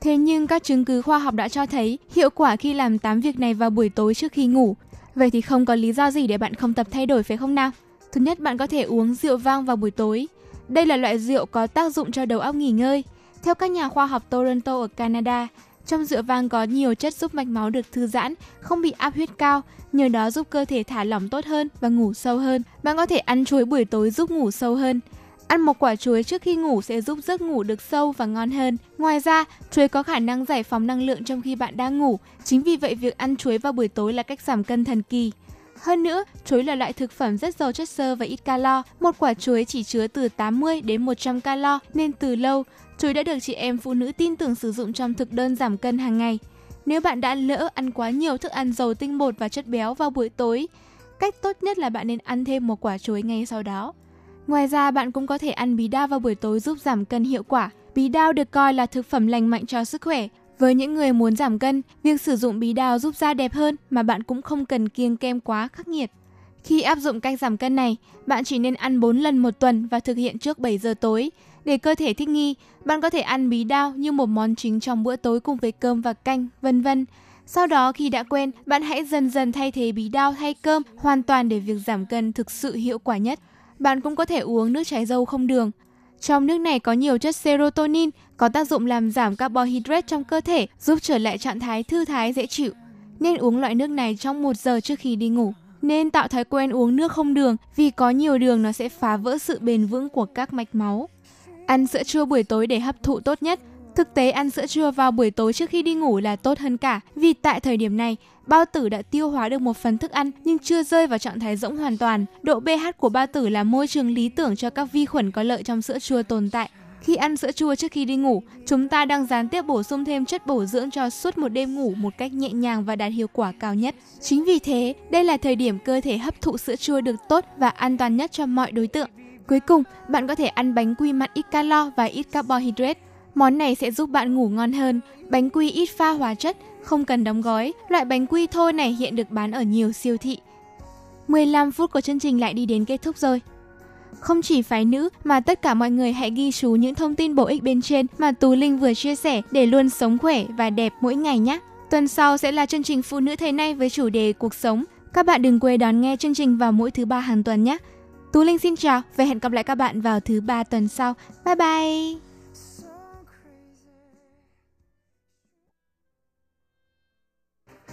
Thế nhưng các chứng cứ khoa học đã cho thấy hiệu quả khi làm 8 việc này vào buổi tối trước khi ngủ. Vậy thì không có lý do gì để bạn không tập thay đổi phải không nào? Thứ nhất, bạn có thể uống rượu vang vào buổi tối. Đây là loại rượu có tác dụng cho đầu óc nghỉ ngơi. Theo các nhà khoa học Toronto ở Canada, trong rượu vang có nhiều chất giúp mạch máu được thư giãn, không bị áp huyết cao, nhờ đó giúp cơ thể thả lỏng tốt hơn và ngủ sâu hơn. Bạn có thể ăn chuối buổi tối giúp ngủ sâu hơn. Ăn một quả chuối trước khi ngủ sẽ giúp giấc ngủ được sâu và ngon hơn. Ngoài ra, chuối có khả năng giải phóng năng lượng trong khi bạn đang ngủ. Chính vì vậy việc ăn chuối vào buổi tối là cách giảm cân thần kỳ. Hơn nữa, chuối là loại thực phẩm rất giàu chất xơ và ít calo. Một quả chuối chỉ chứa từ 80 đến 100 calo nên từ lâu, chuối đã được chị em phụ nữ tin tưởng sử dụng trong thực đơn giảm cân hàng ngày. Nếu bạn đã lỡ ăn quá nhiều thức ăn giàu tinh bột và chất béo vào buổi tối, cách tốt nhất là bạn nên ăn thêm một quả chuối ngay sau đó. Ngoài ra, bạn cũng có thể ăn bí đao vào buổi tối giúp giảm cân hiệu quả. Bí đao được coi là thực phẩm lành mạnh cho sức khỏe. Với những người muốn giảm cân, việc sử dụng bí đao giúp da đẹp hơn mà bạn cũng không cần kiêng kem quá khắc nghiệt. Khi áp dụng cách giảm cân này, bạn chỉ nên ăn 4 lần một tuần và thực hiện trước 7 giờ tối. Để cơ thể thích nghi, bạn có thể ăn bí đao như một món chính trong bữa tối cùng với cơm và canh, vân vân. Sau đó khi đã quen, bạn hãy dần dần thay thế bí đao thay cơm hoàn toàn để việc giảm cân thực sự hiệu quả nhất. Bạn cũng có thể uống nước trái dâu không đường. Trong nước này có nhiều chất serotonin, có tác dụng làm giảm carbohydrate trong cơ thể, giúp trở lại trạng thái thư thái dễ chịu. Nên uống loại nước này trong một giờ trước khi đi ngủ. Nên tạo thói quen uống nước không đường vì có nhiều đường nó sẽ phá vỡ sự bền vững của các mạch máu. Ăn sữa chua buổi tối để hấp thụ tốt nhất. Thực tế ăn sữa chua vào buổi tối trước khi đi ngủ là tốt hơn cả vì tại thời điểm này, bao tử đã tiêu hóa được một phần thức ăn nhưng chưa rơi vào trạng thái rỗng hoàn toàn. Độ pH của bao tử là môi trường lý tưởng cho các vi khuẩn có lợi trong sữa chua tồn tại. Khi ăn sữa chua trước khi đi ngủ, chúng ta đang gián tiếp bổ sung thêm chất bổ dưỡng cho suốt một đêm ngủ một cách nhẹ nhàng và đạt hiệu quả cao nhất. Chính vì thế, đây là thời điểm cơ thể hấp thụ sữa chua được tốt và an toàn nhất cho mọi đối tượng. Cuối cùng, bạn có thể ăn bánh quy mặn ít calo và ít carbohydrate. Món này sẽ giúp bạn ngủ ngon hơn. Bánh quy ít pha hóa chất, không cần đóng gói. Loại bánh quy thô này hiện được bán ở nhiều siêu thị. 15 phút của chương trình lại đi đến kết thúc rồi. Không chỉ phái nữ mà tất cả mọi người hãy ghi chú những thông tin bổ ích bên trên mà Tú Linh vừa chia sẻ để luôn sống khỏe và đẹp mỗi ngày nhé. Tuần sau sẽ là chương trình Phụ nữ thế này với chủ đề cuộc sống. Các bạn đừng quên đón nghe chương trình vào mỗi thứ ba hàng tuần nhé. Tú Linh xin chào và hẹn gặp lại các bạn vào thứ ba tuần sau. Bye bye!